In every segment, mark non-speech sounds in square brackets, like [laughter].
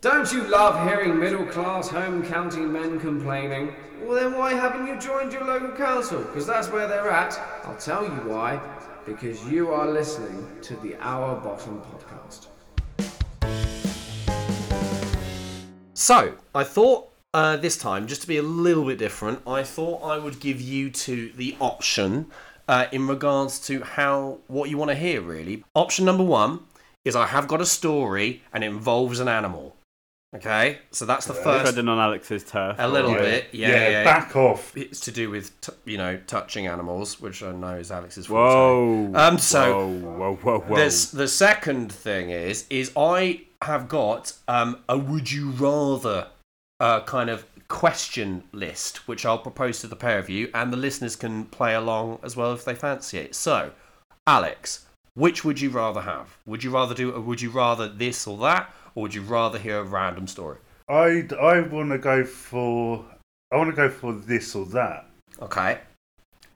Don't you love hearing middle class home county men complaining? Well, then why haven't you joined your local council? Because that's where they're at. I'll tell you why. Because you are listening to the Our Bottom podcast. So, I thought uh, this time, just to be a little bit different, I thought I would give you two the option uh, in regards to how what you want to hear. Really, option number one is I have got a story and it involves an animal. Okay, so that's the first. Treading on Alex's turf. A little Yeah. bit, yeah, yeah. yeah. back off. It's to do with t- you know touching animals, which I know is Alex's forte. Whoa. Um, so whoa, whoa, whoa, whoa. this the second thing is is I have got um, a would you rather uh, kind of question list, which I'll propose to the pair of you, and the listeners can play along as well if they fancy it. So, Alex, which would you rather have? Would you rather do? a Would you rather this or that, or would you rather hear a random story? I I want to go for I want to go for this or that. Okay,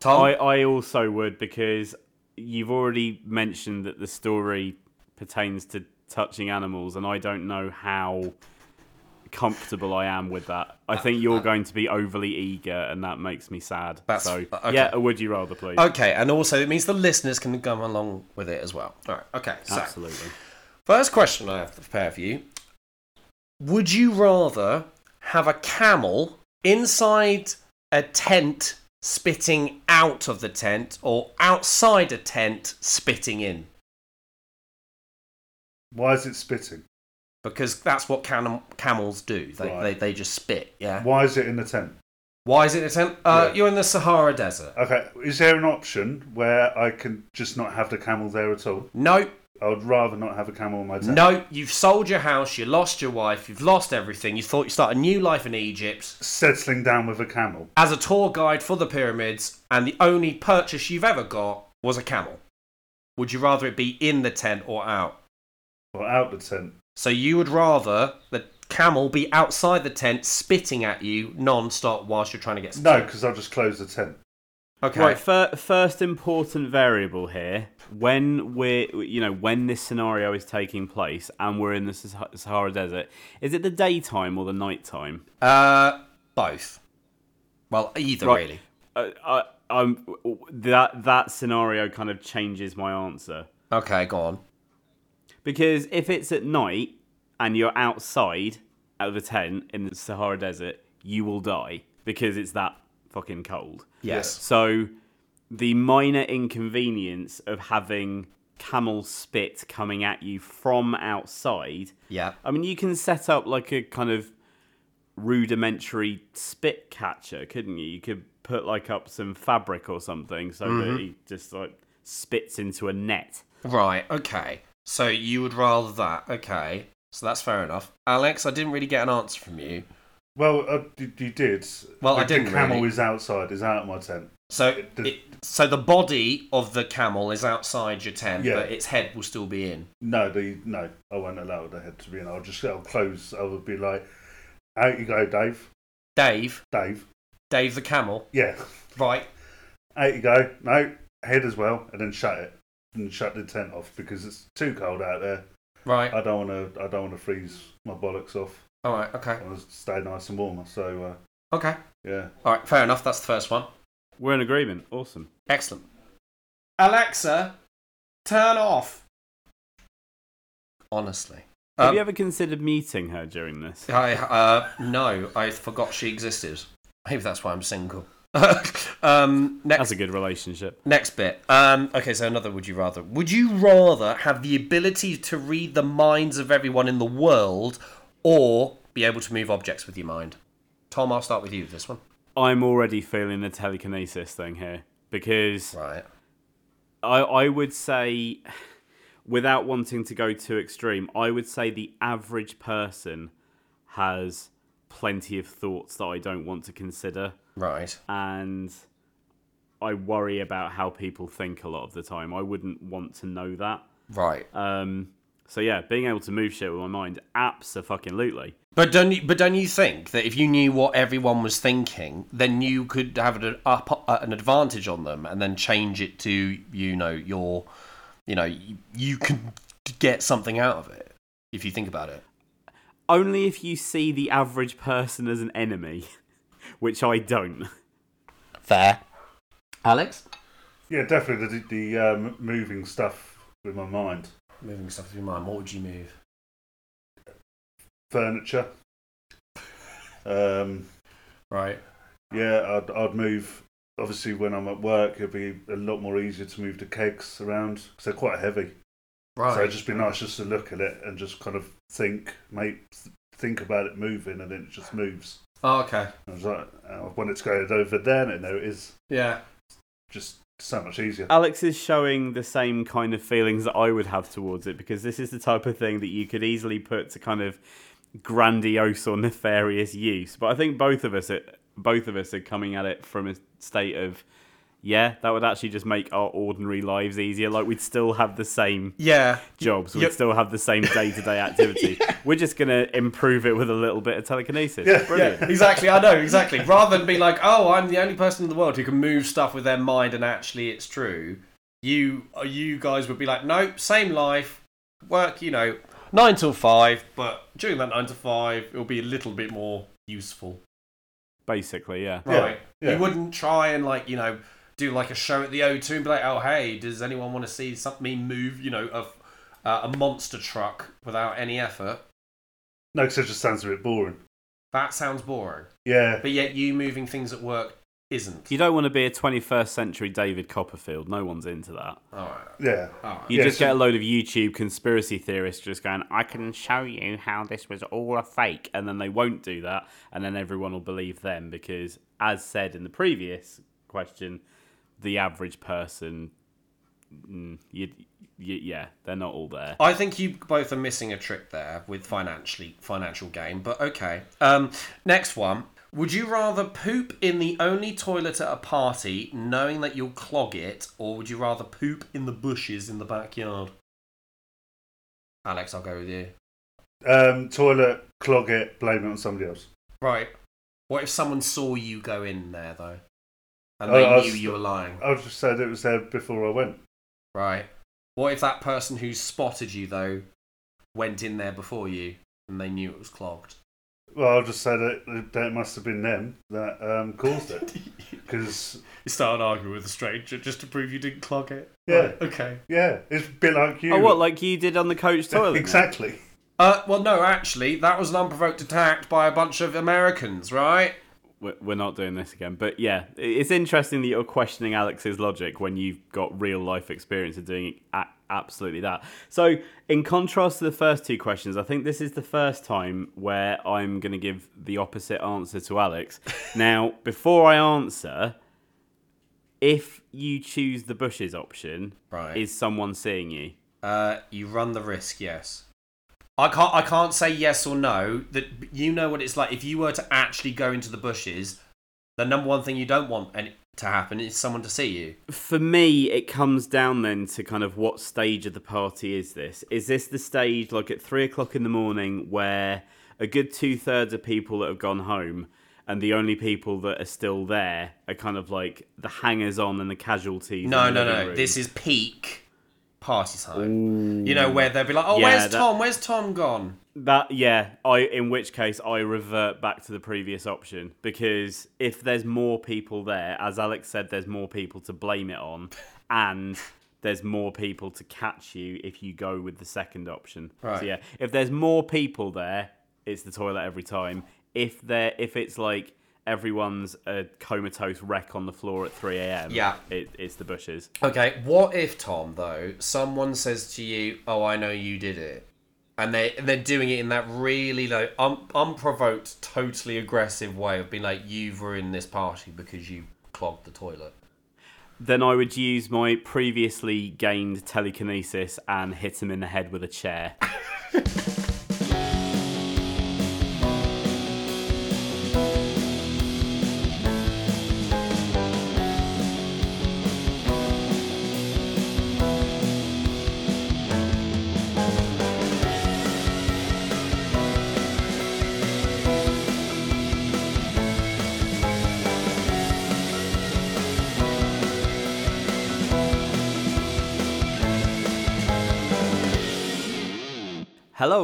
Tom. I, I also would because you've already mentioned that the story pertains to touching animals, and I don't know how comfortable I am with that. I think you're uh, going to be overly eager, and that makes me sad. That's- so uh, okay. yeah, a would you rather, please? Okay, and also it means the listeners can come along with it as well. All right. Okay. So, Absolutely. First question I have to prepare for you. Would you rather have a camel inside a tent spitting out of the tent or outside a tent spitting in? Why is it spitting? Because that's what cam- camels do. They, Right. they, they just spit, yeah? Why is it in the tent? Why is it in the tent? Uh, Yeah. You're in the Sahara Desert. Okay, is there an option where I can just not have the camel there at all? No, I would rather not have a camel in my tent. no, you've sold your house, you lost your wife, you've lost everything. You thought you start a new life in Egypt. Settling down with a camel. as a tour guide for the pyramids, and the only purchase you've ever got was a camel. Would you rather it be in the tent or out? Or out the tent. So you would rather the camel be outside the tent spitting at you non-stop whilst you're trying to get some No, because I'll just close the tent. Okay. Right, fir- first important variable here. When we're, you know, when this scenario is taking place and we're in the Sahara Desert, is it the daytime or the nighttime? Uh, both. Well, either Right. really. Uh, I, I'm that that scenario kind of changes my answer Okay, go on. because if it's at night and you're outside of a tent in the Sahara Desert, you will die because it's that fucking cold. Yes. So the minor inconvenience of having camel spit coming at you from outside. Yeah. I mean, you can set up like a kind of rudimentary spit catcher, couldn't you? You could put like up some fabric or something so that mm-hmm. he just like spits into a net. Right. Okay. So you would rather that. Okay. So that's fair enough. Alex, I didn't really get an answer from you. Well, uh, you you did. Well, I didn't The camel really. is outside, is out of my tent. So, does- it, so the body of the camel is outside your tent, Yeah. but its head will still be in. No, the no, I won't allow the head to be in. I'll just I'll close. I would be like, out you go, Dave. Dave, Dave. Dave the camel, Yeah, right? out you go. No, head as well, and then shut it and shut the tent off because it's too cold out there. Right. I don't want to. I don't want to freeze my bollocks off. All right. Okay. I want to stay nice and warmer. So uh, Okay. yeah, All right. Fair enough. That's the first one. We're in agreement. Awesome. Excellent. Alexa, turn off. Honestly. Have Um, you ever considered meeting her during this? I uh no, I forgot she existed. Maybe that's why I'm single. [laughs] um, next That's a good relationship. Next bit. Um, okay, so another would you rather. Would you rather have the ability to read the minds of everyone in the world or be able to move objects with your mind? Tom, I'll start with you with this one. I'm already feeling the telekinesis thing here because Right. I, I would say, without wanting to go too extreme, I would say the average person has plenty of thoughts that I don't want to consider, Right. and I worry about how people think a lot of the time. I wouldn't want to know that. Right. Um, so yeah, being able to move shit with my mind, absolutely. But don't you, but don't you think that if you knew what everyone was thinking, then you could have an, up, uh, an advantage on them, and then change it to you know your, you know, you, you can get something out of it if you think about it. only if you see the average person as an enemy, [laughs] which I don't. Fair. Alex? Yeah, definitely the, the um, moving stuff with my mind. Moving stuff through your mind. What would you move? Furniture. Um, Right. yeah, I'd, I'd move. Obviously, when I'm at work, it'd be a lot more easier to move the kegs around because they're quite heavy. Right. So it'd just be nice just to look at it and just kind of think, mate, think about it moving, and then it just moves. oh, okay. I was like, I want it to go over there, and there it is. Yeah. Just so much easier. Alex is showing the same kind of feelings that I would have towards it because this is the type of thing that you could easily put to kind of grandiose or nefarious use. But I think both of us, both of us, are coming at it from a state of, yeah, that would actually just make our ordinary lives easier. Like we'd still have the same Yeah. jobs, we'd Yep. still have the same day-to-day [laughs] activity. We're just gonna improve it with a little bit of telekinesis. Yeah. Brilliant. Yeah, exactly. I know exactly. Rather than be like, "Oh, I'm the only person in the world who can move stuff with their mind," and actually it's true. You, uh, you guys would be like, "Nope, same life, work. You know, nine till five, but during that nine to five, it'll be a little bit more useful." Basically, yeah. Yeah, Right. yeah. You wouldn't try and like you know do like a show at the O2 and be like, "Oh, hey, does anyone want to see something move? You know, of uh, a monster truck without any effort?" No, because it just sounds a bit boring. That sounds boring. Yeah, But yet, you moving things at work isn't. You don't want to be a 21st century David Copperfield. No one's into that. All right. yeah. All right. You Yeah, just so- get a load of YouTube conspiracy theorists just going, I can show you how this was all a fake. And then they won't do that. And then everyone will believe them because, as said in the previous question, the average person, mm, you, you, yeah, they're not all there. I think you both are missing a trick there with financially financial gain, but okay. Um, next one. Would you rather poop in the only toilet at a party, knowing that you'll clog it, or would you rather poop in the bushes in the backyard? Alex, I'll go with you. Um, toilet, clog it, blame it on somebody else. Right. What if someone saw you go in there though, and they I was- knew you were lying? I just said it was there before I went. Right. What if that person who spotted you though went in there before you, and they knew it was clogged? Well, I just said it, that it must have been them that um, caused it. [laughs] Because, You started arguing with a stranger just to prove you didn't clog it. Yeah. Right, Okay. yeah, it's a bit like you. Oh, what, like you did on the coach toilet? [laughs] exactly. Uh, well, no, actually, that was an unprovoked attack by a bunch of Americans, right? We're not doing this again. But yeah, it's interesting that you're questioning Alex's logic when you've got real life experience of doing absolutely that. So, in contrast to the first two questions, I think this is the first time where I'm going to give the opposite answer to Alex. [laughs] now, before I answer, if you choose the bushes option, Right. is someone seeing you? Uh, you run the risk, yes. I can't. I can't say yes or no. That you know what it's like. If you were to actually go into the bushes, the number one thing you don't want to happen is someone to see you. For me, it comes down then to kind of what stage of the party is this? Is this the stage like at three o'clock in the morning where a good two thirds of people that have gone home and the only people that are still there are kind of like the hangers on and the casualties? No, no, no. room? This is peak party time. You know where they'll be like, "Oh, Yeah, where's that- Tom? Where's Tom gone?" That yeah, I in which case I revert back to the previous option because if there's more people there, as Alex said, there's more people to blame it on, [laughs] and there's more people to catch you if you go with the second option. Right. So yeah, if there's more people there, it's the toilet every time. If there, if it's like everyone's a comatose wreck on the floor at 3 a.m. Yeah. it, it's the bushes. Okay, what if Tom though someone says to you, "Oh, I know you did it," and they they're doing it in that really like un- unprovoked, totally aggressive way of being like, "You've ruined this party because you clogged the toilet." Then I would use my previously gained telekinesis and hit him in the head with a chair. [laughs]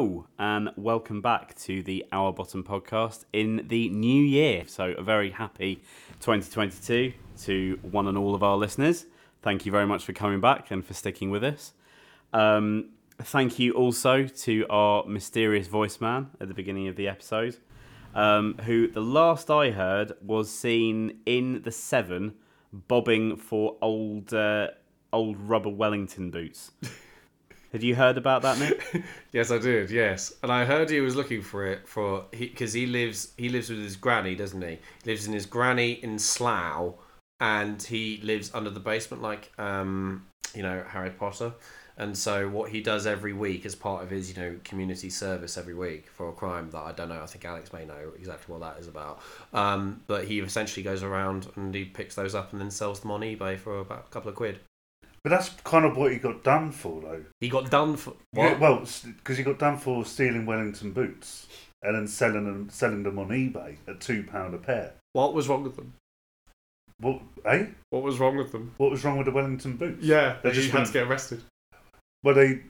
Hello and welcome back to the Our Bottom podcast in the new year. So, a very happy 2022 to one and all of our listeners. Thank you very much for coming back and for sticking with us. Um, thank you also to our mysterious voice man at the beginning of the episode, um, who the last I heard was seen in the Severn bobbing for old uh, old rubber Wellington boots. [laughs] Had you heard about that, Nick? [laughs] Yes, I did. Yes, and I heard he was looking for it for because he, lives he lives with his granny, doesn't he? He lives in his granny in Slough, and he lives under the basement like um you know Harry Potter. And so what he does every week as part of his you know community service every week for a crime that I don't know. I think Alex may know exactly what that is about. Um, but he essentially goes around and he picks those up and then sells them on eBay for about a couple of quid. But that's kind of what he got done for, though. He got done for Yeah, well, because he got done for stealing Wellington boots and then selling them, selling them on eBay at two pound a pair. What was wrong with them? What? Eh? What was wrong with them? What was wrong with the Wellington boots? Yeah, They just had to get arrested. Well, they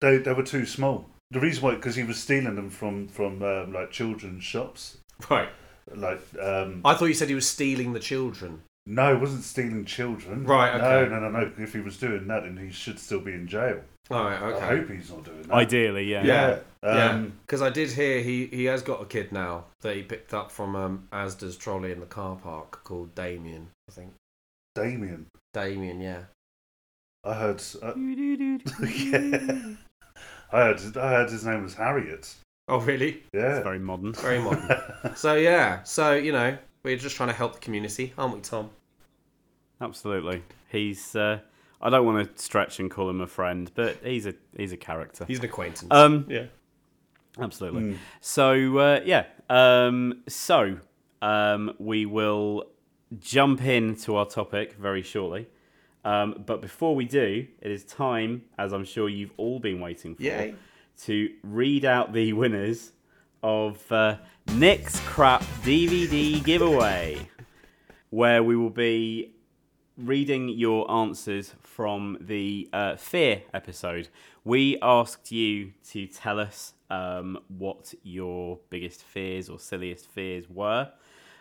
they they were too small. The reason why, because he was stealing them from from um, like children's shops. Right. Like, um, I thought you said he was stealing the children. No, he wasn't stealing children. Right, okay. No, no, no, no. If he was doing that, then he should still be in jail. All right. Okay. I hope he's not doing that. Ideally, yeah. Yeah. Yeah. Um, Because I did hear he, he has got a kid now that he picked up from um, Asda's trolley in the car park called Damien. I think Damien. Damien. Yeah. I heard. Uh, [laughs] yeah. I heard. I heard his name was Harriet. Oh really? Yeah. It's very modern. Very modern. [laughs] so yeah. So you know we're just trying to help the community, aren't we, Tom? Absolutely. He's. Uh, I don't want to stretch and call him a friend, but he's a he's a character. He's an acquaintance. Um, yeah. absolutely. Mm. So uh, yeah. Um, so um, we will jump into our topic very shortly. Um, but before we do, it is time, as I'm sure you've all been waiting for, Yay. to read out the winners of uh, Nick's Crap DVD giveaway, where we will be reading your answers from the uh, fear episode. We asked you to tell us um, what your biggest fears or silliest fears were.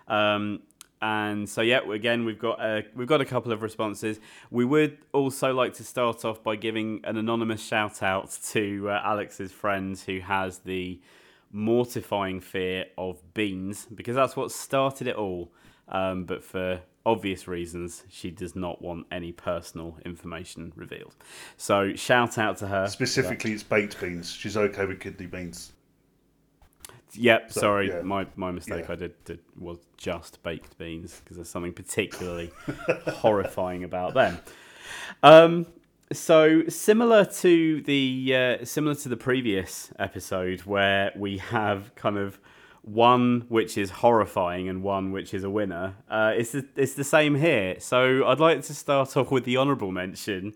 Um, and so yeah, again we've got a, we've got a couple of responses. We would also like to start off by giving an anonymous shout out to uh, Alex's friend who has the mortifying fear of beans because that's what started it all. Um, but for obvious reasons, she does not want any personal information revealed. So shout out to her. Specifically, it's baked beans. She's okay with kidney beans. Yep, So, sorry, yeah. my my mistake. Yeah. I did, did was just baked beans because there's something particularly [laughs] horrifying about them. Um, so similar to the uh, similar to the previous episode where we have kind of one which is horrifying and one which is a winner. Uh, it's the, it's the same here. So I'd like to start off with the honourable mention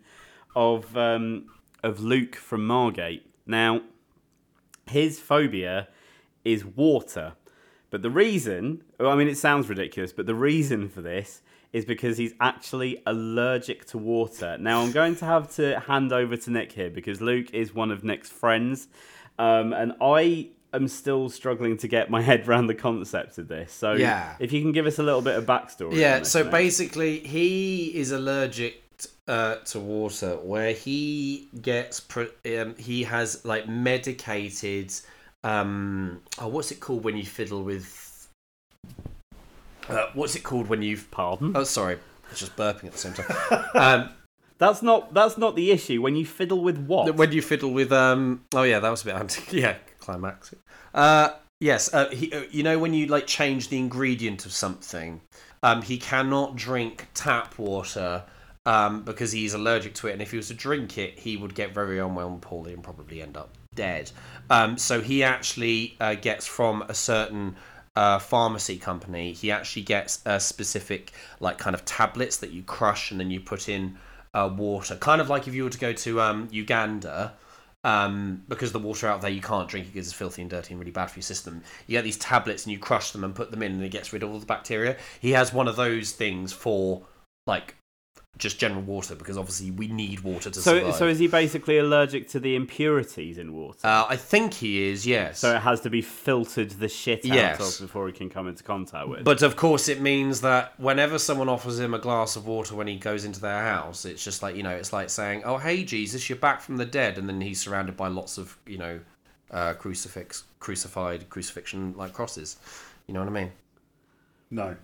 of um, of Luke from Margate. Now his phobia is water. But the reason I mean, it sounds ridiculous, but the reason for this is because he's actually allergic to water. Now, I'm going to have to hand over to Nick here because Luke is one of Nick's friends. Um, and I am still struggling to get my head around the concept of this. So, Yeah. if you can give us a little bit of backstory. Yeah, this, so Nick. basically, he is allergic uh, to water, where he gets pr- um, he has like medicated. Um, oh, what's it called when you fiddle with? Uh, what's it called when you've? Pardon? Oh, sorry, I was just burping at the same time. [laughs] um, That's not that's not the issue. When you fiddle with what? when you fiddle with um, oh yeah, that was a bit anti. [laughs] Yeah, climax. Uh, yes, uh, he, uh, you know when you like change the ingredient of something, um, he cannot drink tap water um, because he's allergic to it, and if he was to drink it, he would get very unwell and poorly and probably end up dead. Um, so he actually uh, gets from a certain uh, pharmacy company. He actually gets a specific like kind of tablets that you crush and then you put in uh, water, kind of like if you were to go to um, Uganda. Um, because the water out there you can't drink it because it's filthy and dirty and really bad for your system. You get these tablets and you crush them and put them in and it gets rid of all the bacteria. He has one of those things for like just general water because obviously we need water to So, survive. so is he basically allergic to the impurities in water? uh, I think he is, yes. so it has to be filtered the shit out Yes. of before he can come into contact with. But of course, it means that whenever someone offers him a glass of water when he goes into their house, it's just like you know, it's like saying, "Oh, hey, Jesus, you're back from the dead," and then he's surrounded by lots of you know, uh, crucifix, crucified, crucifixion like crosses. You know what I mean? No.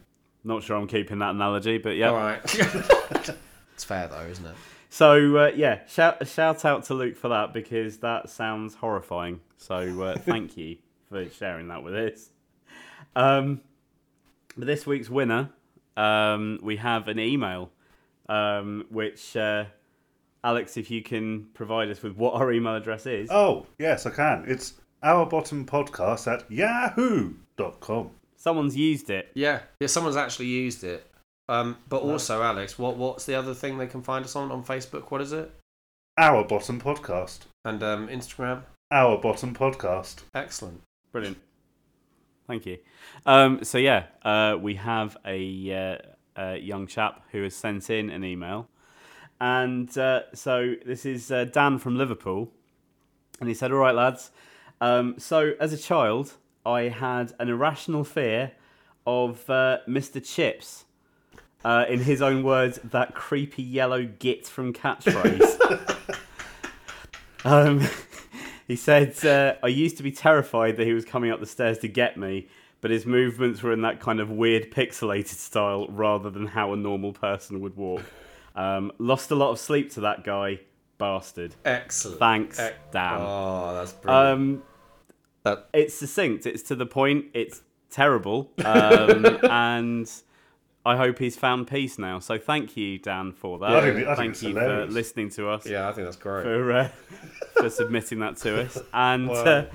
Not sure I'm keeping that analogy, but yeah. All right. [laughs] it's fair though, isn't it? So uh, yeah, shout shout out to Luke for that because that sounds horrifying. So uh, [laughs] thank you for sharing that with us. Um, but this week's winner, um, we have an email, um, which uh, Alex, if you can provide us with what our email address is. Oh, yes, I can. It's our bottom podcast at yahoo.com. Someone's used it. Yeah. Yeah. Someone's actually used it. Um, but also, Alex, what what's the other thing they can find us on on Facebook? What is it? Our bottom podcast. And um, Instagram. Our bottom podcast. Excellent. Brilliant. Thank you. Um, so yeah, uh, we have a, uh, a young chap who has sent in an email, and uh, so this is uh, Dan from Liverpool, and he said, "All right, lads. Um, so as a child, I had an irrational fear of uh, Mr. Chips." Uh, in his own words, that creepy yellow git from catchphrase. [laughs] um, he said, uh, I used to be terrified that he was coming up the stairs to get me, but his movements were in that kind of weird pixelated style rather than how a normal person would walk. Um, lost a lot of sleep to that guy. Bastard. Excellent. Thanks, Ec- Dan. Oh, that's brilliant. Um, That- it's succinct. It's to the point. It's terrible. Um, [laughs] and I hope he's found peace now. So thank you, Dan, for that. Yeah, I think- I thank it's you for listening to us. yeah, I think that's great. for uh, [laughs] for submitting that to us. And Wow. uh,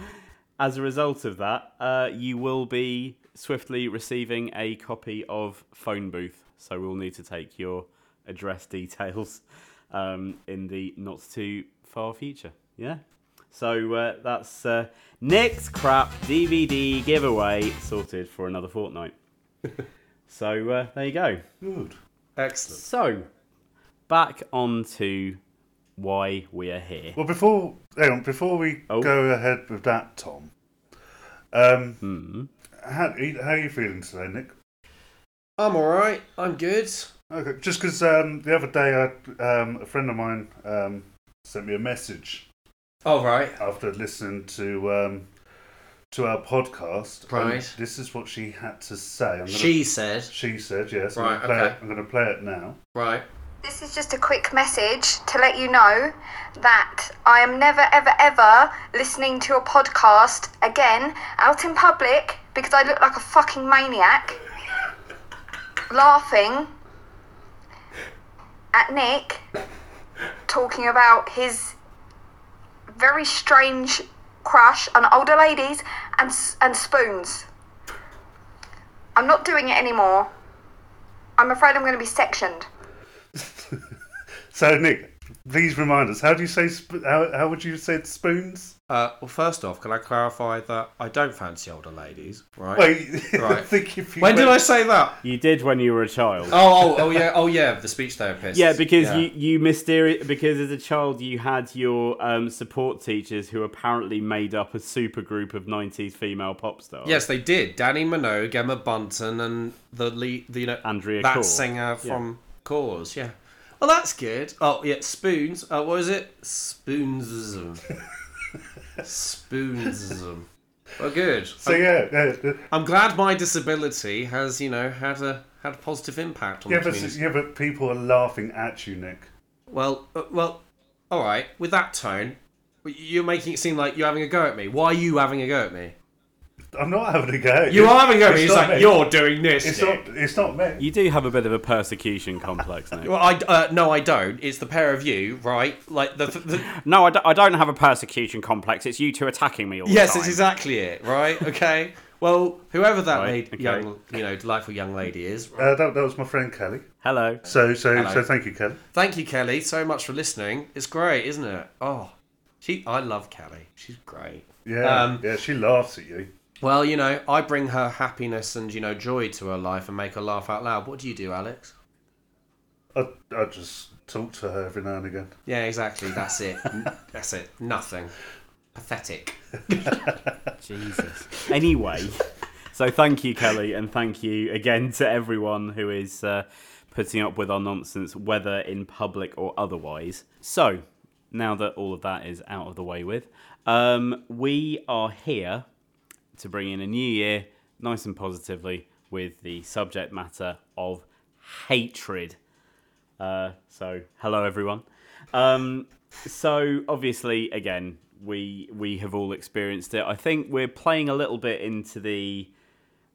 as a result of that, uh, you will be swiftly receiving a copy of Phone Booth. So we'll need to take your address details um, in the not too far future. Yeah. So uh, that's uh, Nick's crap DVD giveaway sorted for another fortnight. [laughs] so uh, there you go. Good. Excellent. So back on to why we are here. Well, before hang on, before we Oh. go ahead with that, Tom, um, Hmm. how, how are you feeling today, Nick? I'm all right. I'm good. Okay, just because um, the other day I, um, a friend of mine um, sent me a message All right. after listening to um, to our podcast. and Right. this is what she had to say. I'm gonna, She said. she said yes. Right, I'm gonna play okay. it, I'm going to play it now. Right. This is just a quick message to let you know that I am never, ever, ever listening to a podcast again out in public because I look like a fucking maniac laughing at Nick talking about his very strange crush on older ladies and, and spoons. I'm not doing it anymore. I'm afraid I'm going to be sectioned. [laughs] So, Nick, please remind us. How do you say? Sp- how, how would you say spoons? Uh, well, first off, can I clarify that I don't fancy older ladies, right? Wait, [laughs] I Right. think if you when did I say that? You did when you were a child. Oh, oh, oh, yeah, oh, yeah, the speech therapist. Yeah, because Yeah. you you mysterious because as a child you had your um, support teachers who apparently made up a super group of '90s female pop stars. Yes, they did. Dannii Minogue, Emma Bunton, and the lead, the, you know, Andrea that Corr. singer from Corrs. Yeah. Well, that's good. Oh, yeah, spoons. Uh, what is it? Spoonsism. [laughs] Spoonsism. Well, good. So yeah, yeah, yeah. I'm glad my disability has, you know, had a had a positive impact on Yeah, the but, community. yeah, but people are laughing at you, Nick. Well, uh, well, all right. With that tone, you're making it seem like you're having a go at me. Why are you having a go at me? I'm not having a go. You are having a go at me. It's It's not like me. you're doing this. It's not. It's not me. You do have a bit of a persecution complex, Nick. Well, I uh, no, I don't. It's the pair of you, right? Like the, the [laughs] no, I don't, I don't have a persecution complex. It's you two attacking me all the time. yes, the it's exactly it, right? Okay. Well, whoever that Right, lady, okay. young, you know, delightful young lady is. Uh, that, that was my friend Kelly. Hello. So so Hello. so thank you, Kelly. Thank you, Kelly, so much for listening. It's great, isn't it? Oh, she, I love Kelly. She's great. Yeah, Um, yeah. She laughs at you. Well, you know, I bring her happiness and you know joy to her life and make her laugh out loud. What do you do, Alex? I, I just talk to her every now and again. Yeah, exactly. That's it. [laughs] That's it. Nothing. Pathetic. [laughs] Jesus. Anyway, so thank you, Kelly, and thank you again to everyone who is uh, putting up with our nonsense, whether in public or otherwise. So, now that all of that is out of the way with, um, we are here to bring in a new year nice and positively with the subject matter of hatred. Uh, so, hello everyone. Um, so, obviously, again, we we have all experienced it. I think we're playing a little bit into the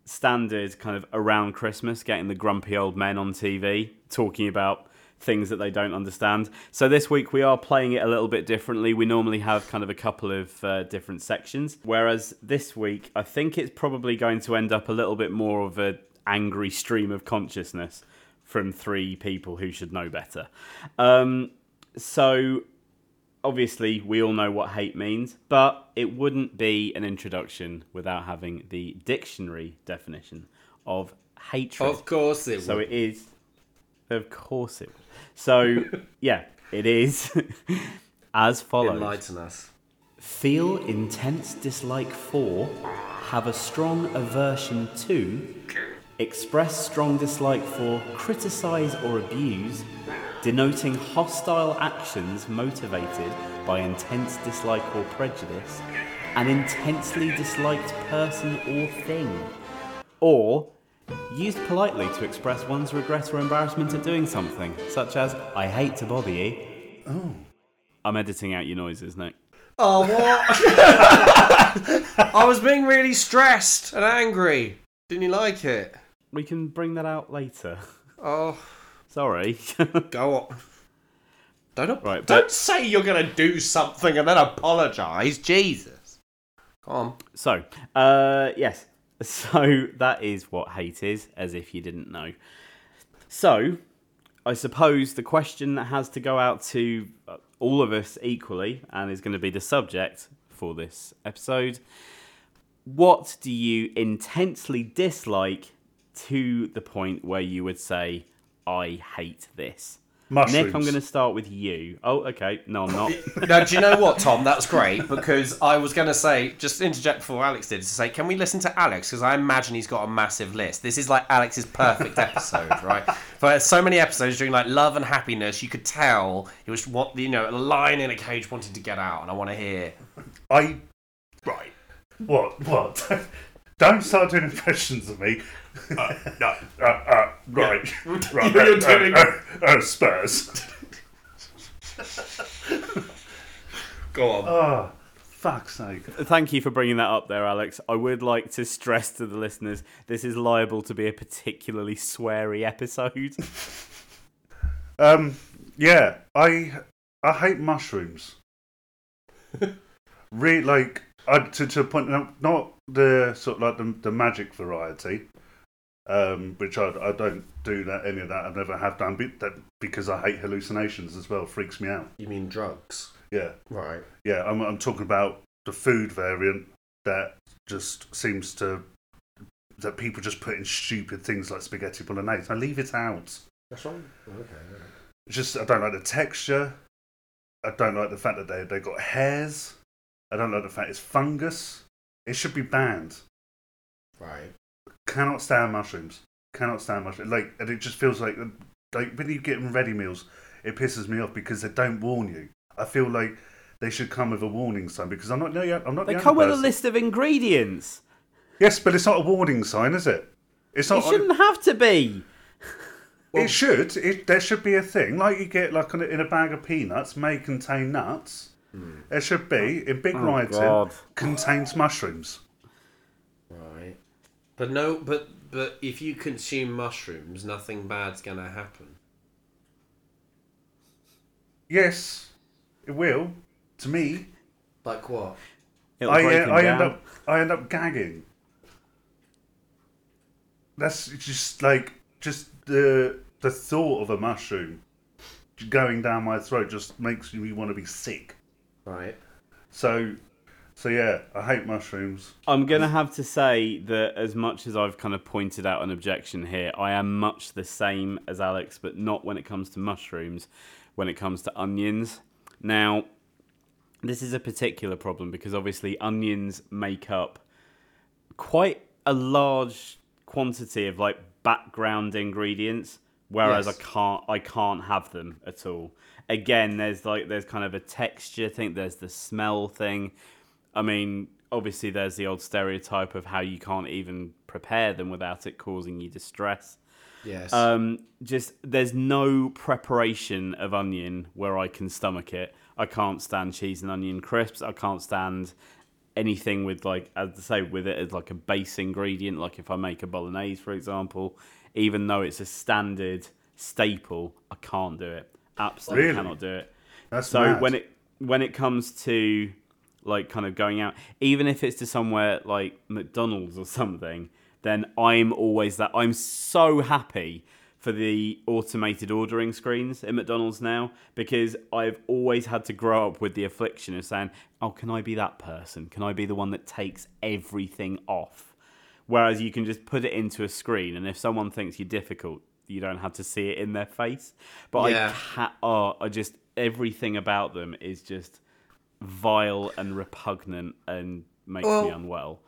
standard kind of around Christmas, getting the grumpy old men on TV talking about things that they don't understand. So this week we are playing it a little bit differently. We normally have kind of a couple of uh, different sections, whereas this week I think it's probably going to end up a little bit more of a angry stream of consciousness from three people who should know better. Um, so obviously we all know what hate means, but it wouldn't be an introduction without having the dictionary definition of hatred. Of course it So would. it is. Of course it. Would. So [laughs] yeah, it is [laughs] as follows: Enlighten us. feel intense dislike for, have a strong aversion to, express strong dislike for, criticize or abuse, denoting hostile actions motivated by intense dislike or prejudice, an intensely disliked person or thing, or used politely to express one's regret or embarrassment at doing something, such as, I hate to bother you. Oh. I'm editing out your noises, Nick. Oh, what? I was being really stressed and angry. Didn't you like it? We can bring that out later. Oh, Sorry. [laughs] go on. Don't, Right, don't but- say you're going to do something and then apologise. Jesus. Come on. so, uh, yes. So that is what hate is, as if you didn't know. So, I suppose the question that has to go out to uh, all of us equally, and is going to be the subject for this episode. What do you intensely dislike to the point where you would say, I hate this? Mushrooms. Nick, I'm going to start with you. Oh, okay. No, I'm not. [laughs] Now, do you know what, Tom? That's great because I was going to say, just interject before Alex did, to say, can we listen to Alex? Because I imagine he's got a massive list. This is like Alex's perfect [laughs] episode, right? For so many episodes during like love and happiness, you could tell he was what you know, a lion in a cage wanting to get out, and I want to hear. I. Right. What? What? [laughs] Don't start doing impressions of me. Uh, [laughs] No, Uh, uh, right. [laughs] right. You're uh, doing- uh, uh, uh, Spurs. [laughs] go on. Oh, fuck's sake. Thank you for bringing that up there, Alex. I would like to stress to the listeners this is liable to be a particularly sweary episode. Um, yeah, I I hate mushrooms. really, like I, to to a point, not, not the sort of like the, the magic variety, um, which I, I don't do that any of that. I never have done, but that because I hate hallucinations as well. Freaks me out. You mean drugs? Yeah, Right. yeah. I'm I'm talking about the food variant that just seems to that people just put in stupid things like spaghetti bolognese. I leave it out. That's wrong. Okay. Just I don't like the texture. I don't like the fact that they they got hairs. I don't like the fact it's fungus. It should be banned. Right. Cannot stand mushrooms. Cannot stand mushrooms. Like and it just feels like like when you get them ready meals, it pisses me off because they don't warn you. I feel like they should come with a warning sign because I'm not. No, yeah, I'm not. They the come only with a list of ingredients. Yes, but it's not a warning sign, is it? It's not. It shouldn't have to be. it should. It, there should be a thing like you get like a, in a bag of peanuts may contain nuts. Hmm. There should be in big oh, writing God. contains mushrooms. Right. But no, but but if you consume mushrooms, nothing bad's gonna happen. Yes, it will. To me, Like what? It'll I, break uh, him I down. end up I end up gagging. That's just like just the the thought of a mushroom going down my throat just makes me want to be sick. Right. So So yeah, I hate mushrooms. I'm going to have to say that as much as I've kind of pointed out an objection here, I am much the same as Alex, but not when it comes to mushrooms, when it comes to onions. Now, this is a particular problem because obviously onions make up quite a large quantity of like background ingredients whereas Yes. I can't I can't have them at all. Again, there's like there's kind of a texture thing, there's the smell thing. I mean, obviously there's the old stereotype of how you can't even prepare them without it causing you distress. Yes. Um, just there's no preparation of onion where I can stomach it. I can't stand cheese and onion crisps. I can't stand anything with like as I say with it as like a base ingredient. Like if I make a bolognese, for example, even though it's a standard staple, I can't do it. Absolutely Really? cannot do it. That's So mad. when it when it comes to like kind of going out, even if it's to somewhere like McDonald's or something, then I'm always that. I'm so happy for the automated ordering screens at McDonald's now because I've always had to grow up with the affliction of saying, "Oh, can I be that person? Can I be the one that takes everything off?" Whereas you can just put it into a screen, and if someone thinks you're difficult, you don't have to see it in their face. But Yeah. I can't. Oh, uh, I just everything about them is just vile and repugnant and makes me unwell.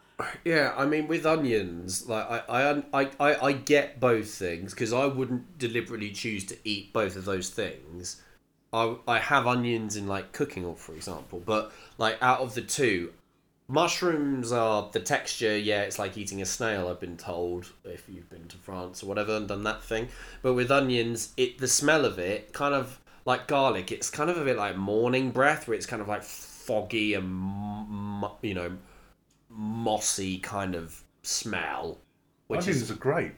Yeah, I mean, with onions, like I, I, I, I, get both things because I wouldn't deliberately choose to eat both of those things. I, I have onions in like cooking, or for example, but like out of the two, mushrooms are the texture. Yeah, it's like eating a snail. I've been told if you've been to France or whatever and done that thing. But with onions, it the smell of it kind of like garlic. It's kind of a bit like morning breath, where it's kind of like foggy and m- m- you know mossy kind of smell, which onions is are great.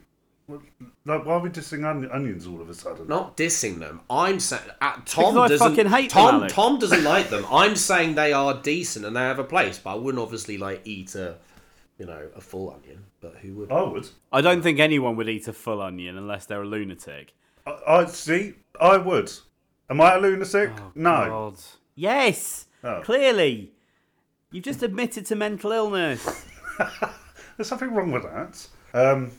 Like, why are we dissing on- onions all of a sudden? not dissing them. I'm saying uh, Tom Because I doesn't. fucking hate them, Tom Alex. Tom doesn't like them. I'm saying they are decent and they have a place, but I wouldn't obviously like eat a, you know, a full onion. But who would? I would. I don't think anyone would eat a full onion unless they're a lunatic. I, I see. I would. Am I a lunatic? no. God. Yes. Oh. Clearly, you've just admitted to mental illness. [laughs] There's something wrong with that. Um,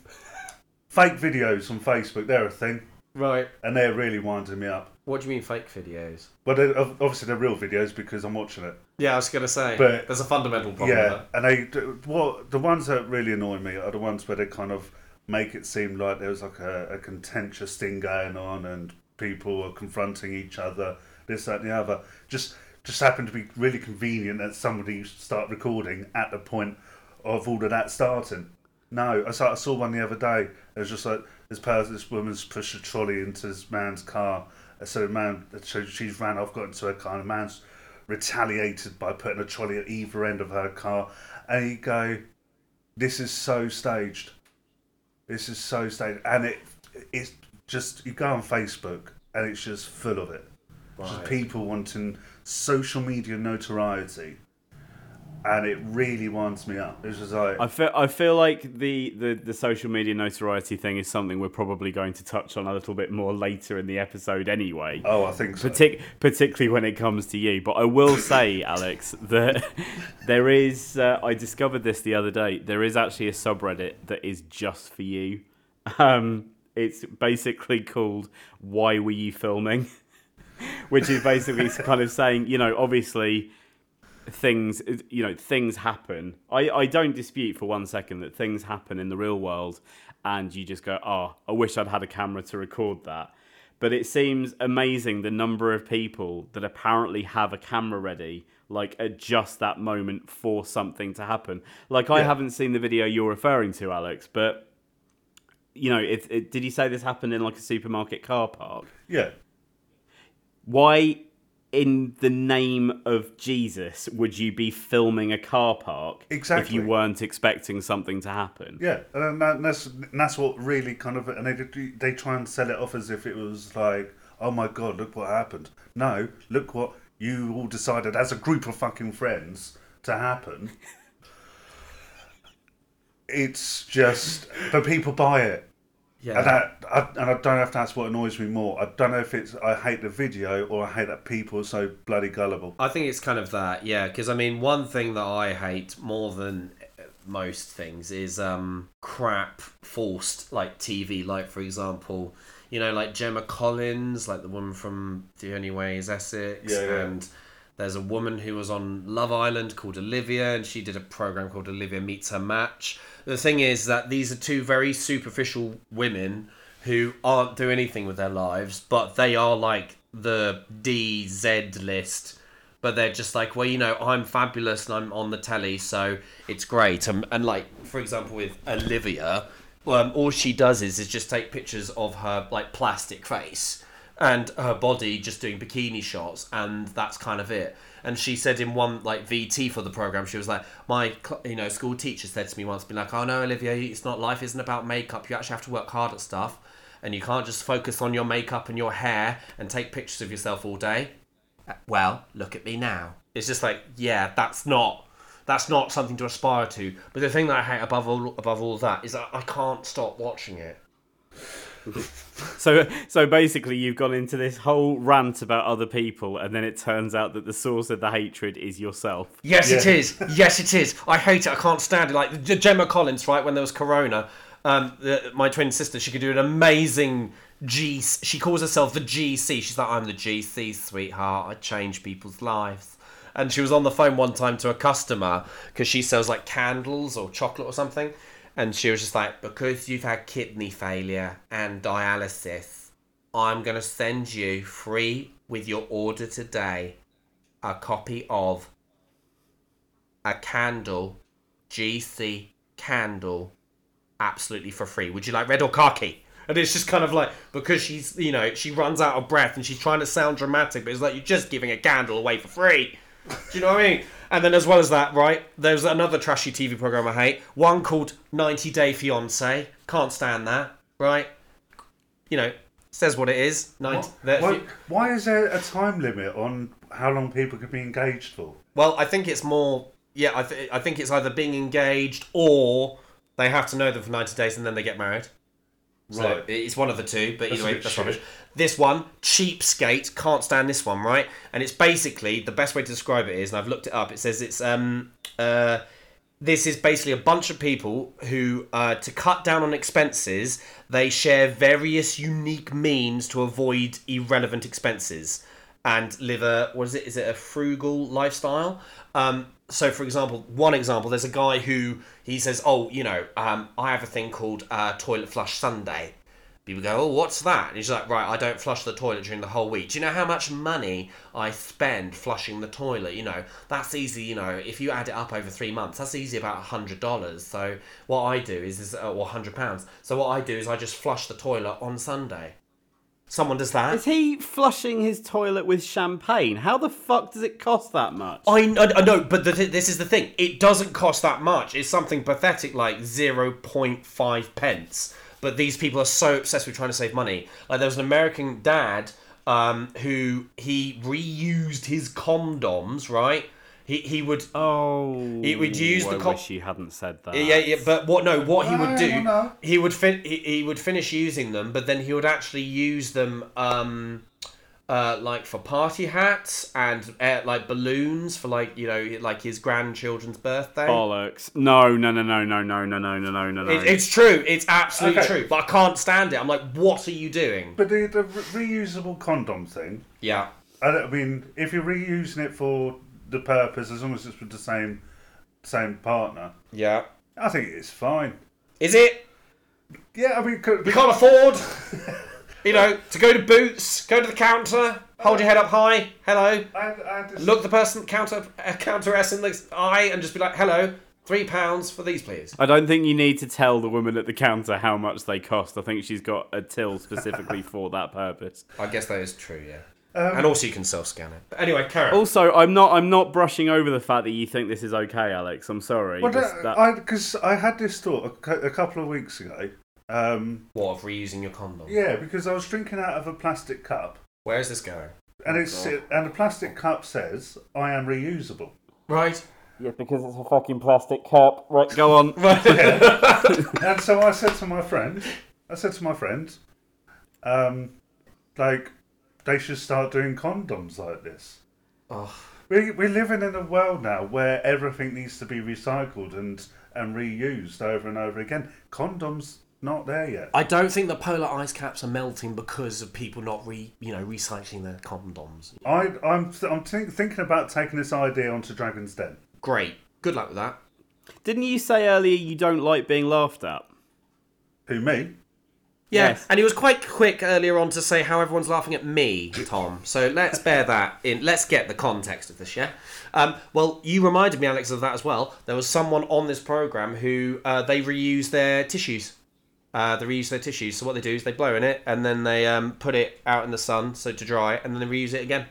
fake videos on Facebook, they're a thing, Right. and they're really winding me up. What do you mean fake videos? Well, they're, obviously they're real videos because I'm watching it. Yeah, I was gonna say. But- there's a fundamental problem. Yeah, and they what the ones that really annoy me are the ones where they kind of make it seem like there's like a, a contentious thing going on and people are confronting each other, this, that, and the other. Just just happened to be really convenient that somebody start recording at the point of all of that starting. No, I saw, I saw one the other day. It was just like this person, this woman's pushed a trolley into this man's car. So man, so she's ran off, got into her car, and man's retaliated by putting a trolley at either end of her car. And you go, this is so staged. This is so staged, and it it's just you go on Facebook and it's just full of it just people wanting social media notoriety, and it really winds me up. It's just like I feel I feel like the, the, the social media notoriety thing is something we're probably going to touch on a little bit more later in the episode anyway. oh, I think so. Partic- particularly when it comes to you. But I will say, [laughs] Alex, that [laughs] there is. Uh, I discovered this the other day. There is actually a subreddit that is just for you. Um, it's basically called "Why Were You Filming," [laughs] which is basically [laughs] kind of saying, you know, obviously things you know things happen. I, I don't dispute for one second that things happen in the real world and you just go oh i wish i'd had a camera to record that. But it seems amazing the number of people that apparently have a camera ready like at just that moment for something to happen. Like i Yeah. haven't seen the video you're referring to alex but you know if it, did he say this happened in like a supermarket car park yeah, why in the name of Jesus would you be filming a car park exactly. if you weren't expecting something to happen? yeah, and that, that's and that's what really kind of and they they try and sell it off as if it was like, oh my god, look what happened. No, look what you all decided as a group of fucking friends to happen. It's just, but people buy it. Yeah. And that, I, and I don't know if that's what annoys me more. I don't know if it's I hate the video or I hate that people are so bloody gullible. I think it's kind of that, yeah. Because I mean, one thing that I hate more than most things is um crap forced like TV. Like for example, you know, like Gemma Collins, like the woman from The Only Way Is Essex, Yeah, yeah. and there's a woman who was on Love Island called Olivia, and she did a program called Olivia Meets Her Match. The thing is that these are two very superficial women who aren't doing anything with their lives, but they are like the DZ list. But they're just like, well, you know, I'm fabulous and I'm on the telly, so it's great. And, and like, for example, with Olivia, um, all she does is is just take pictures of her like plastic face and her body just doing bikini shots and that's kind of it. And she said in one like vt for the program she was like my you know school teacher said to me once been like oh no olivia it's not life isn't about makeup. You actually have to work hard at stuff and you can't just focus on your makeup and your hair and take pictures of yourself all day Uh, well look at me now. It's just like yeah that's not that's not something to aspire to. But the thing that i hate above all above all that is that i can't stop watching it [laughs] So, so basically, you've gone into this whole rant about other people, and then it turns out that the source of the hatred is yourself. Yes, it Yeah. is. Yes, it is. I hate it. I can't stand it. Like Gemma Collins, right? When there was Corona, um, the, my twin sister, she could do an amazing G. She calls herself the GC. She's like, I'm the GC, sweetheart. I change people's lives. And she was on the phone one time to a customer because she sells like candles or chocolate or something. And she was just like, because you've had kidney failure and dialysis, I'm going to send you free with your order today a copy of a candle, GC candle, absolutely for free. Would you like red or khaki? And it's just kind of like because she's you know she runs out of breath and she's trying to sound dramatic, but it's like you're just giving a candle away for free. Do you know what I mean? And then as well as that, right? There's another trashy TV program I hate. One called 90 Day Fiance. Can't stand that. Right? You know, says what it is. 90, that- Why, why is there a time limit on how long people can be engaged for? Well, I think it's more. Yeah, I, th- I think it's either being engaged or they have to know them for 90 days and then they get married. So Right. it's one of the two, but That's either a way, that's shit. rubbish. This one, cheapskate, can't stand this one, right? And it's basically the best way to describe it is, and I've looked it up. It says it's um uh this is basically a bunch of people who, uh, to cut down on expenses, they share various unique means to avoid irrelevant expenses and live a what is it? Is it a frugal lifestyle? Um, so, for example, one example, there's a guy who he says, "Oh, you know, um, I have a thing called uh, toilet flush Sunday." People go, "Oh, what's that?" And he's like, "Right, I don't flush the toilet during the whole week. Do you know how much money I spend flushing the toilet? You know, that's easy. You know, if you add it up over three months, that's easy about a hundred dollars. So what I do is, is uh, or hundred pounds. So what I do is I just flush the toilet on Sunday. Someone does that. Is he flushing his toilet with champagne? How the fuck does it cost that much? I, I, I know, but the, this is the thing. It doesn't cost that much. It's something pathetic like 0.5 pence. But these people are so obsessed with trying to save money. Like there was an American dad um, who he reused his condoms, right? He, he would Oh, He would use the I co- wish you hadn't said that. yeah, yeah, but what? No, what he would do, he would fin- he, he would finish using them, but then he would actually use them, um, uh, like for party hats and uh, like balloons for like you know like his grandchildren's birthday. Bollocks! No, no, no, no, no, no, no, no, no, no, no, no. It, it's true. It's absolutely Okay. true. But I can't stand it. I'm like, what are you doing? But the, the re- reusable condom thing, Yeah. I, don't- I mean, if you're reusing it for the purpose, as long as it's with the same same partner, Yeah. I think it's fine. Is it? Yeah, I mean, could, We can't afford, you know, to go to Boots, go to the counter, hold your head up high, hello, I, I just, look the person counter uh, counteress in the eye and just be like, "Hello, three pounds for these, please." I don't think you need to tell the woman at the counter how much they cost. I think she's got a till specifically [laughs] for that purpose. I guess that is true, yeah. and also, you can self-scan it. But anyway, carry on. Also, I'm not I'm not brushing over the fact that you think this is okay, Alex. I'm sorry. well, that, that- I because I had this thought a, a couple of weeks ago. Um, What of reusing your condom? yeah, because I was drinking out of a plastic cup, Where is this going? and it's and the plastic cup says I am reusable. Right. Yeah, because it's a fucking plastic cup. Right, go on. [laughs] [laughs] And so I said to my friend, I said to my friends, um, like, they should start doing condoms like this. Oh. We, we're living in a world now where everything needs to be recycled and, and reused over and over again. Condoms not there yet. I don't think the polar ice caps are melting because of people not re, you know, recycling their condoms. I, I'm I'm think, thinking about taking this idea onto Dragon's Den. Great. Good luck with that. Didn't you say earlier you don't like being laughed at? Who me? Yeah, Yes. and he was quite quick earlier on to say how everyone's laughing at me, Tom. So let's bear that in. Let's get the context of this, yeah? Um, well, you reminded me, Alex, of that as well. There was someone on this program who uh, they reuse their tissues. Uh, they reuse their tissues. So what they do is they blow in it and then they um, put it out in the sun so to dry, and then they reuse it again.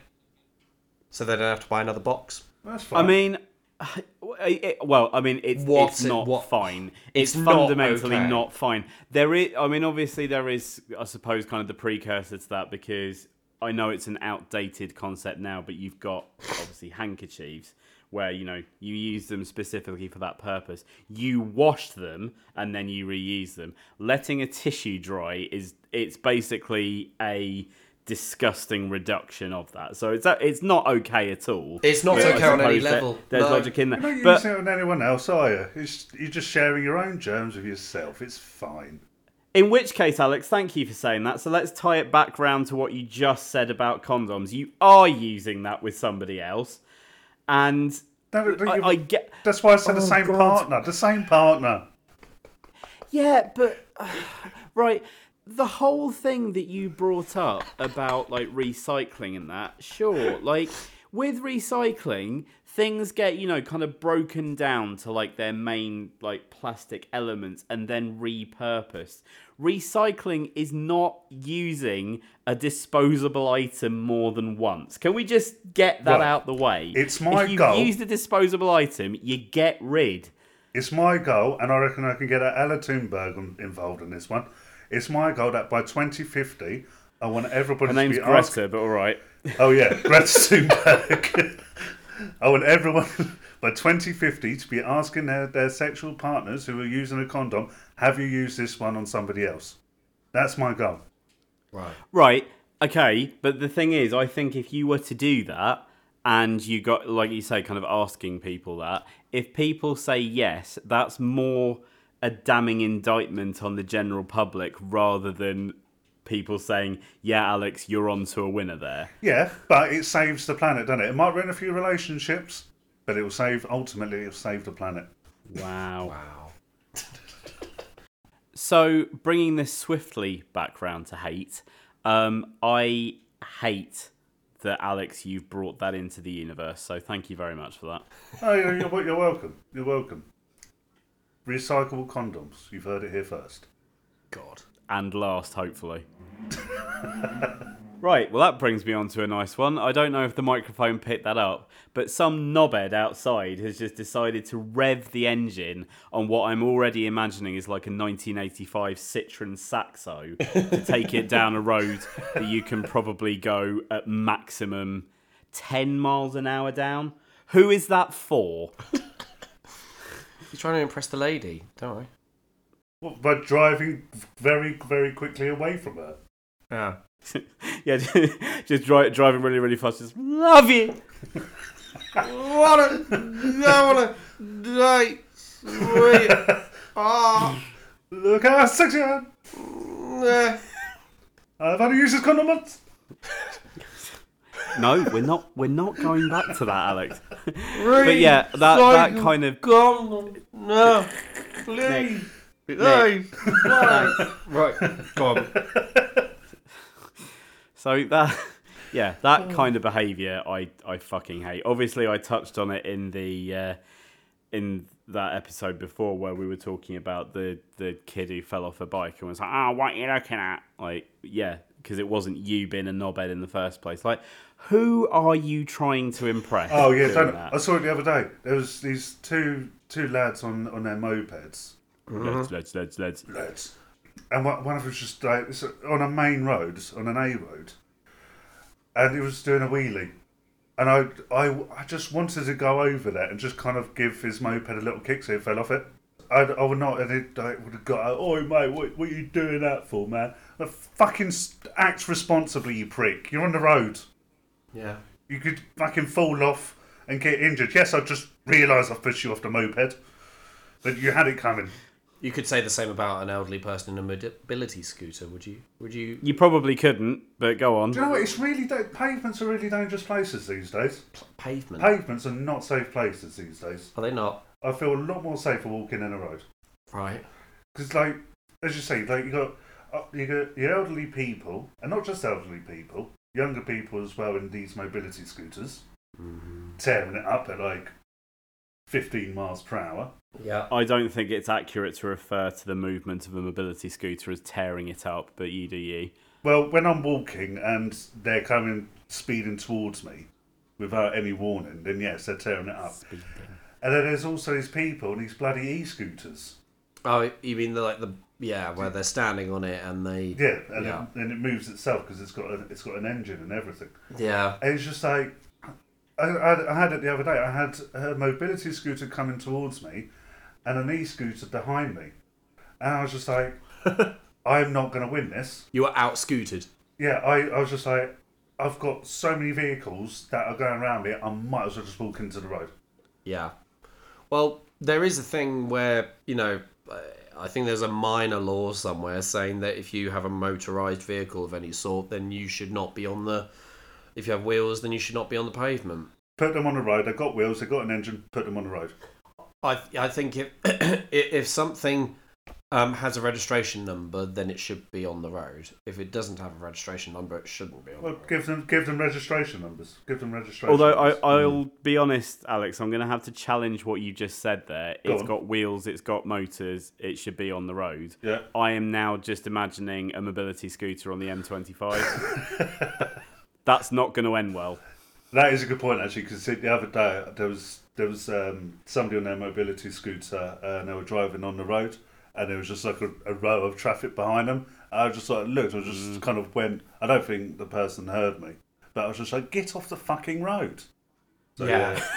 So they don't have to buy another box. That's I mean, [sighs] it, well, I mean, it's, What's it's not what- fine. It's It's, not fundamentally okay. not fine. There is, I mean, obviously there is, I suppose, kind of the precursor to that because I know it's an outdated concept now, but you've got obviously handkerchiefs where you know you use them specifically for that purpose. You wash them and then you reuse them. Letting a tissue dry is it's basically a disgusting reduction of that. So it's it's not okay at all. It's not But okay on any level, There's no. logic in that. You're not But using it on anyone else, are you? It's, you're just sharing your own germs with yourself. It's fine. In which case, Alex, thank you for saying that. So let's tie it back round to what you just said about condoms. You are using that with somebody else, and No, I, I get. that's why I said the Oh, same God. partner. The same partner. Yeah, but [sighs] right, the whole thing that you brought up about like recycling and that, sure, like with recycling, things get, you know, kind of broken down to like their main like plastic elements and then repurposed. Recycling is not using a disposable item more than once. Can we just get that Right. out the way? It's my if you've goal. used a disposable item, you get rid. It's my goal, and I reckon I can get Ella Thunberg involved in this one. It's my goal that by 2050, I want everybody Her to name's be. Greta, but all right. Oh yeah, Greta Thunberg. [laughs] I want everyone [laughs] by 2050 to be asking their, their sexual partners who are using a condom, have you used this one on somebody else? That's my goal. Right. Right. Okay. But the thing is, I think if you were to do that and you got, like you say, kind of asking people that, if people say yes, that's more a damning indictment on the general public rather than people saying, yeah, Alex, you're on to a winner there. Yeah, but it saves the planet, doesn't it? It might ruin a few relationships, but it will save. Ultimately, it will save the planet. Wow. Wow. [laughs] So, bringing this swiftly back round to hate, um, I hate that, Alex, you've brought that into the universe. So, thank you very much for that. Oh, you're, you're, you're welcome. You're welcome. Recyclable condoms. You've heard it here first. God. And last, hopefully. right, well, that brings me on to a nice one. I don't know if the microphone picked that up, but some knobhead outside has just decided to rev the engine on what I'm already imagining is like a 1985 Citroen Saxo to take it down a road that you can probably go at maximum 10 miles an hour down. Who is that for? He's trying to impress the lady. Don't worry. What, by driving very, very quickly away from her. [laughs] Yeah. yeah, [laughs] just dri- driving really, really fast. Just love you. Wanna, I wanna die. Sweet. [laughs] Ah. Look how sexy I am. eh. I've only used this condom once. No, we're not. We're not going back to that, Alex. but But yeah, that that kind of Come no, please, please. [laughs] right, go on. [laughs] so that yeah, that kind of behaviour I I fucking hate. Obviously, I touched on it in the uh, in that episode before where we were talking about the the kid who fell off a bike and was like, "Oh, what are you looking at?" Like, yeah, because it wasn't you being a knobhead in the first place. Like, who are you trying to impress? Oh yeah, don't. I saw it the other day. There was these two two lads on, on their mopeds. Mm-hmm. Let's, let's, let's, let's. Lads. And one one of them was just like on a main road, on an A road, and he was doing a wheelie. And I, I, I just wanted to go over there and just kind of give his moped a little kick so it fell off it. I, I would not, and it like, would have got, oh mate, what, what are you doing that for, man? Like, fucking act responsibly, you prick. You're on the road. Yeah. You could fucking fall off and get injured. Yes, I just realised I've pushed you off the moped, but you had it coming. You could say the same about an elderly person in a mobility scooter, would you? Would you? You probably couldn't, but go on. Do you know what? It's really da- pavements are really dangerous places these days. Pavement. Pavements are not safe places these days. Are they not? I feel a lot more safer walking in a road. Right. Because, like, as you say, like you got uh, you got your elderly people, and not just elderly people, younger people as well in these mobility scooters, tearing it up at like fifteen miles per hour. Yeah. I don't think it's accurate to refer to the movement of a mobility scooter as tearing it up, but you do you. Well, when I'm walking and they're coming speeding towards me without any warning, then yes, they're tearing it up. And then there's also these people and these bloody e-scooters. Oh, you mean the like the yeah where they're standing on it and they Yeah, and, Yeah. It, and it moves itself because it's got a, it's got an engine and everything. yeah And it's just like I, I, I had it the other day. I had a mobility scooter coming towards me, and an e-scooter behind me, and I was just like, [laughs] I'm not going to win this. you were out scooted. Yeah, I, I was just like, I've got so many vehicles that are going around me. I might as well just walk into the road. Yeah. Well, there is a thing where, you know, I think there's a minor law somewhere saying that if you have a motorized vehicle of any sort, then you should not be on the. If you have wheels, then you should not be on the pavement. Put them on the road. They've got wheels. They've got an engine. Put them on the road. I I think if [clears throat] if something um, has a registration number, then it should be on the road. If it doesn't have a registration number, it shouldn't be on. the Well, road. give them give them registration numbers. Give them registration. Although I, numbers. I'll be honest, Alex, I'm going to have to challenge what you just said there. Go It's on. got wheels, it's got motors, it should be on the road. yeah. I am now just imagining a mobility scooter on the M25. [laughs] That's not going to end well. That is a good point actually, because the other day there was there was um, somebody on their mobility scooter uh, and they were driving on the road, and there was just like a, a row of traffic behind them. I just like looked, I just kind of went. I don't think the person heard me, but I was just like, "Get off the fucking road!" So, Yeah. [laughs]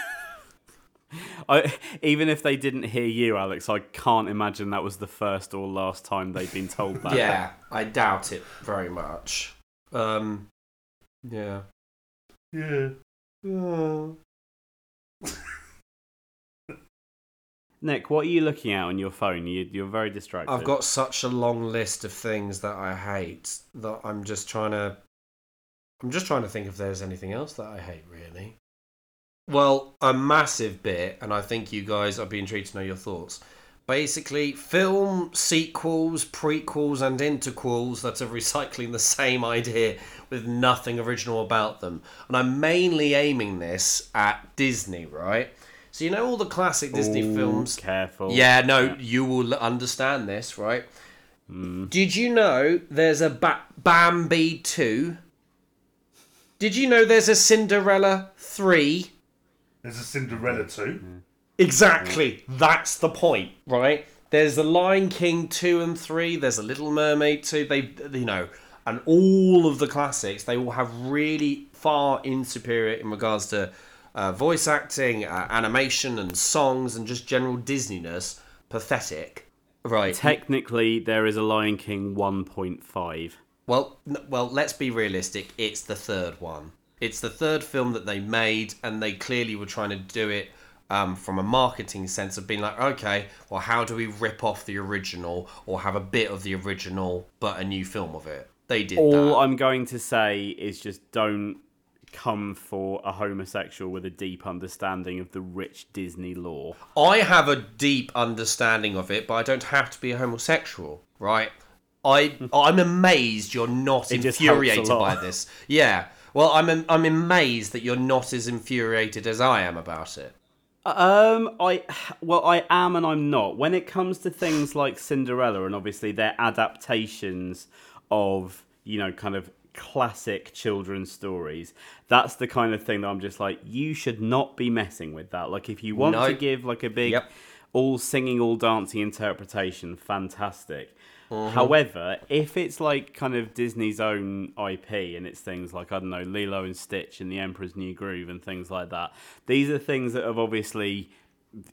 I, even if they didn't hear you, Alex, I can't imagine that was the first or last time they've been told that. [laughs] Yeah, I doubt it very much. Um, yeah. yeah. Oh. Nick, what are you looking at on your phone? You, you're very distracted. I've got such a long list of things that I hate that I'm just trying to. I'm just trying to think if there's anything else that I hate, really. Well, a massive bit, and I think you guys, I'd be intrigued to know your thoughts. Basically, film sequels, prequels, and interquels that are [laughs] recycling the same idea with nothing original about them. And I'm mainly aiming this at Disney, right? So, you know all the classic Disney Ooh, films? Careful. Yeah, no, you will understand this, right? Hmm. Did you know there's a ba- Bambi 2? Did you know there's a Cinderella 3? There's a Cinderella too. Hmm. Exactly. That's the point, right? There's the Lion King 2 and 3, there's a Little Mermaid 2, they you know, and all of the classics, they all have really far in superior in regards to uh, voice acting, uh, animation and songs and just general Disneyness. Pathetic. Right. Technically, there is a Lion King 1.5. Well, n- well, let's be realistic. It's the third one. It's the third film that they made, and they clearly were trying to do it um, from a marketing sense of being like, okay, well, how do we rip off the original or have a bit of the original but a new film of it? They did All that. I'm going to say is just don't come for a homosexual with a deep understanding of the rich Disney lore. I have a deep understanding of it, but I don't have to be a homosexual, right? I [laughs] I'm amazed you're not It just helps a infuriated by this. Yeah. Well, I'm I'm amazed that you're not as infuriated as I am about it. Um, I well, I am and I'm not. When it comes to things like Cinderella and obviously their adaptations of you know kind of classic children's stories, that's the kind of thing that I'm just like, you should not be messing with that. Like, if you want No. to give like a big, Yep. all singing, all dancing interpretation, fantastic. Mm-hmm. However, if it's like kind of Disney's own IP and it's things like, I don't know, Lilo and Stitch and The Emperor's New Groove and things like that, these are things that have obviously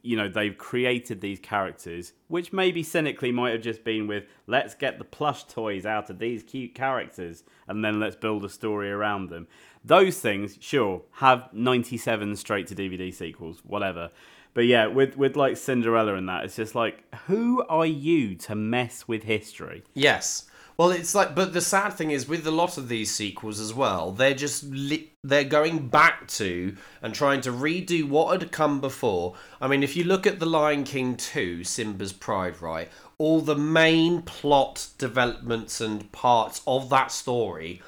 you know they've created these characters, which maybe cynically might have just been with let's get the plush toys out of these cute characters and then let's build a story around them. Those things, sure, have 97 straight to DVD sequels, whatever. But yeah, with with like Cinderella and that, it's just like, who are you to mess with history? Yes. Well, it's like, but the sad thing is with a lot of these sequels as well, they're just li- they're going back to and trying to redo what had come before. I mean, if you look at The Lion King 2, Simba's Pride, right, all the main plot developments and parts of that story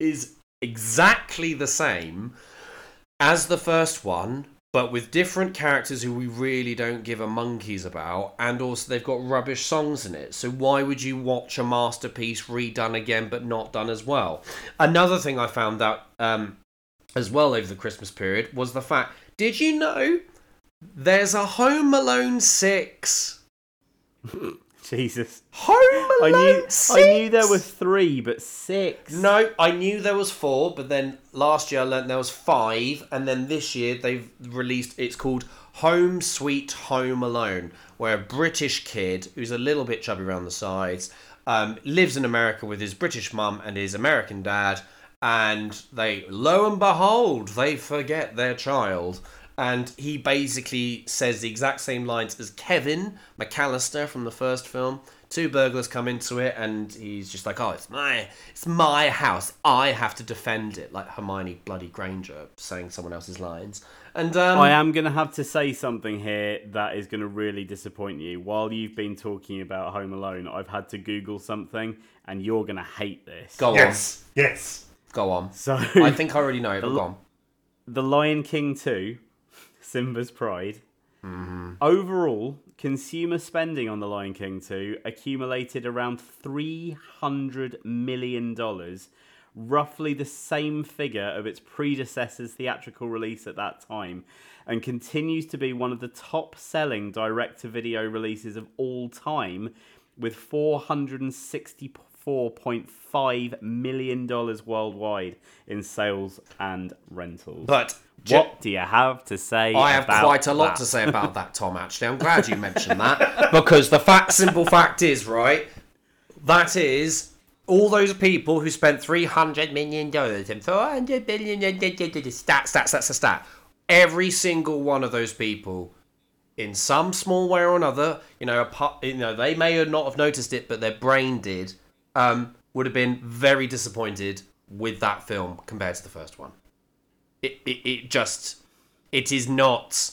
is exactly the same as the first one, but with different characters who we really don't give a monkeys about, and also they've got rubbish songs in it. So why would you watch a masterpiece redone again but not done as well? Another thing I found out um, as well over the Christmas period was the fact: did you know there's a Home Alone six? [laughs] Jesus. Home I Alone knew six. I knew there were three, but six. No, I knew there was four, but then last year I learned there was five, and then this year they've released. It's called Home Sweet Home Alone, where a British kid who's a little bit chubby around the sides um, lives in America with his British mum and his American dad, and they, lo and behold, they forget their child. And he basically says the exact same lines as Kevin McAllister from the first film. Two burglars come into it, and he's just like, "Oh, it's my, it's my house. I have to defend it." Like Hermione bloody Granger saying someone else's lines. And um, I am going to have to say something here that is going to really disappoint you. While you've been talking about Home Alone, I've had to Google something, and you're going to hate this. go on. Yes, yes. go on. So, I think I already know it, but go on. The Lion King 2, Simba's Pride. Mm-hmm. Overall, consumer spending on The Lion King 2 accumulated around $300 million, roughly the same figure of its predecessor's theatrical release at that time, and continues to be one of the top selling direct to video releases of all time, with $464.5 million worldwide in sales and rentals. But What do you have to say? I have quite a lot that? to say about that, Tom. Actually, I'm glad you mentioned that [laughs] because the fact, simple fact is, right, that is all those people who spent three hundred million dollars and four hundred billion stat, stat, stat, stat, stat. Every single one of those people, in some small way or another, you know, apart, you know, they may not have noticed it, but their brain did. Um, would have been very disappointed with that film compared to the first one it, it, it just it is not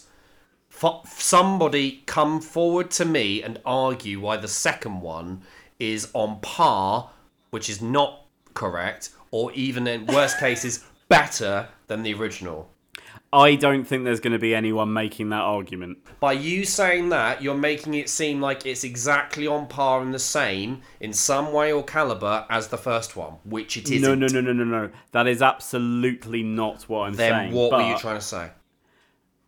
somebody come forward to me and argue why the second one is on par which is not correct or even in worst cases better than the original I don't think there's going to be anyone making that argument. by you saying that you're making it seem like it's exactly on par and the same in some way or caliber as the first one which it isn't No, no, no, no, no, no. That is absolutely not what I'm then saying. Then what were you trying to say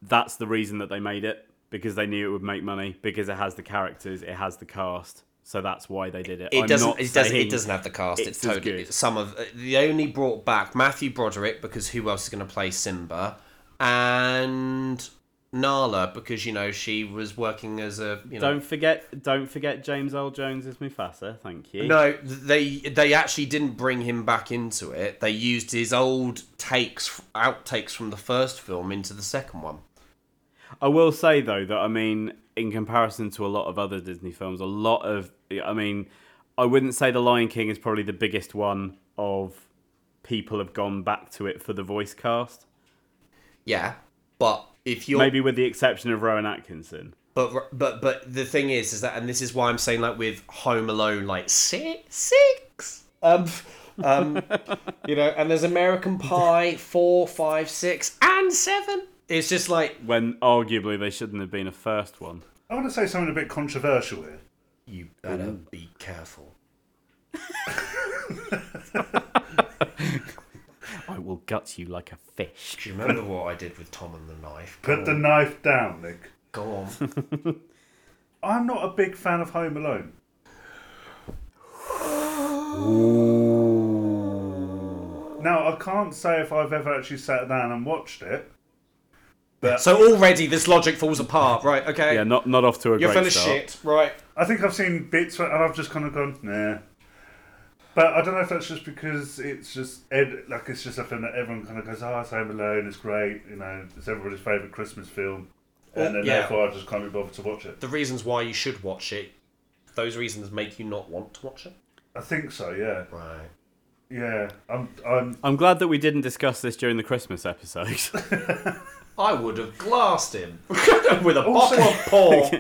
That's the reason that they made it because they knew it would make money because it has the characters, it has the cast. So that's why they did it. It I'm doesn't. not It doesn't. It doesn't have the cast. It's, it's totally some of. Uh, they only brought back Matthew Broderick because who else is going to play Simba, and Nala because you know she was working as a you know. Don't forget, don't forget James Earl Jones as Mufasa. Thank you. No, they they actually didn't bring him back into it. They used his old takes, outtakes from the first film into the second one. I will say though that I mean, in comparison to a lot of other Disney films, a lot of I mean, I wouldn't say The Lion King is probably the biggest one of people have gone back to it for the voice cast. Yeah, but if you're Maybe with the exception of Rowan Atkinson. But but but the thing is, is that, and this is why I'm saying like with Home Alone, like six, six, um, [laughs] um, you know, and there's American Pie, four, five, six, and seven. It's just like When arguably they shouldn't have been a first one. I want to say something a bit controversial here. you better be careful. [laughs] [laughs] I will gut you like a fish. Do you remember what I did with Tom and the knife? Go Put the on. knife down, Nick. Go on. [laughs] I'm not a big fan of Home Alone. Now, I can't say if I've ever actually sat down and watched it, But So already this logic falls apart, right? Okay. Yeah, not not off to a You're great full of start. shit, right? I think I've seen bits where, and I've just kind of gone, nah. But I don't know if that's just because it's just ed, like it's just a film that everyone kind of goes, "Oh, it's Home Alone, it's great," you know, it's everybody's favourite Christmas film, and then yeah. therefore I just can't be bothered to watch it. The reasons why you should watch it, those reasons make you not want to watch it. I think so, yeah, Right. yeah. I'm, I'm, I'm glad that we didn't discuss this during the Christmas episode. [laughs] [laughs] I would have glassed him [laughs] with a Also- bottle of port.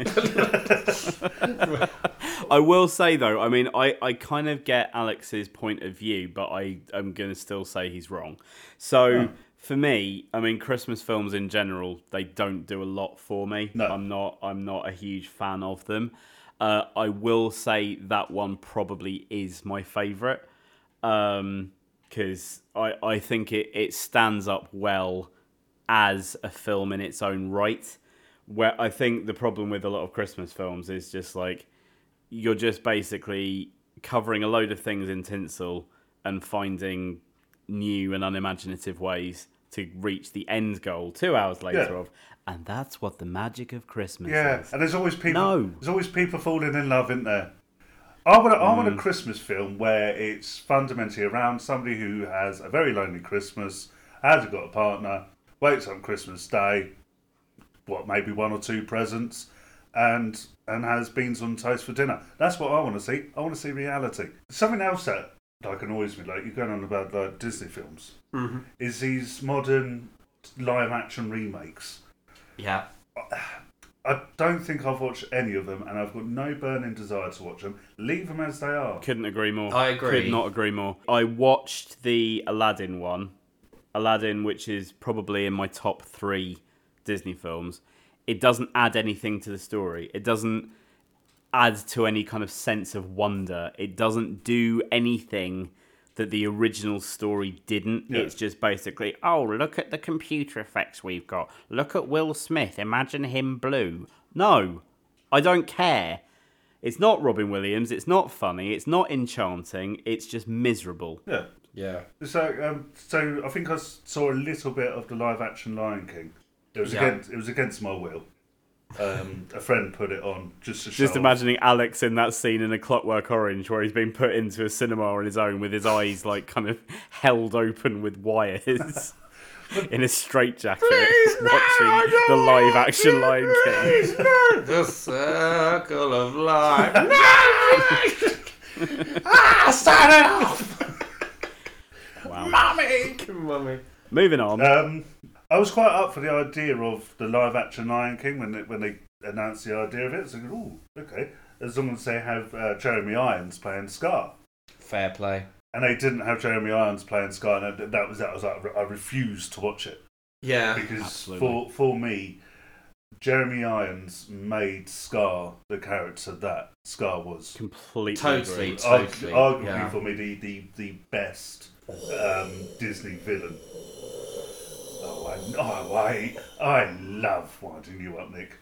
[laughs] I will say though, I mean, I, I kind of get Alex's point of view, but I am going to still say he's wrong. So for me, I mean, Christmas films in general, they don't do a lot for me. No. I'm not I'm not a huge fan of them. Uh, I will say that one probably is my favourite because I I think it it stands up well as a film in its own right. Where I think the problem with a lot of Christmas films is just like you're just basically covering a load of things in tinsel and finding new and unimaginative ways to reach the end goal two hours later Yeah. of and that's what the magic of Christmas yeah. is. And there's always people. No. There's always people falling in love, isn't there? I want, a, I Mm. want a Christmas film where it's fundamentally around somebody who has a very lonely Christmas, hasn't got a partner, waits on Christmas Day, what maybe one or two presents, and and has beans on toast for dinner. That's what I want to see. I want to see reality. Something else that I can always be like you're going on about like Disney films mm-hmm. is these modern live action remakes. yeah. I don't think I've watched any of them, and I've got no burning desire to watch them. Leave them as they are. Couldn't agree more. I agree. Could not agree more. I watched the Aladdin one, Aladdin, which is probably in my top three Disney films. It doesn't add anything to the story. It doesn't add to any kind of sense of wonder. It doesn't do anything that the original story didn't. Yeah. It's just basically, oh, look at the computer effects we've got. Look at Will Smith. Imagine him blue. No, I don't care. It's not Robin Williams. It's not funny. It's not enchanting. It's just miserable. Yeah. Yeah. So, um, so I think I saw a little bit of the live action Lion King. It was Yeah. against it was against my will. Um, a friend put it on just to show. Just off. imagining Alex in that scene in A Clockwork Orange where he's been put into a cinema on his own with his eyes like kind of [laughs] held open with wires. [laughs] In a straitjacket, watching the live action Lion King. the circle of life. [laughs] ah, start it off. Wow. Mummy. Mummy. Moving on. Um, I was quite up for the idea of the live action Lion King when they, when they announced the idea of it. So, oh, okay. As long as they have uh, Jeremy Irons playing Scar. Fair play. And they didn't have Jeremy Irons playing Scar, and that- that was that. I was like, I refused to watch it. Yeah. because Absolutely. for for me, Jeremy Irons made Scar the character that Scar was. Completely. Totally. agree. Argu- arguably yeah. for me the the, the best um, Disney villain. Oh, I, oh, I, I love winding you up, Nick.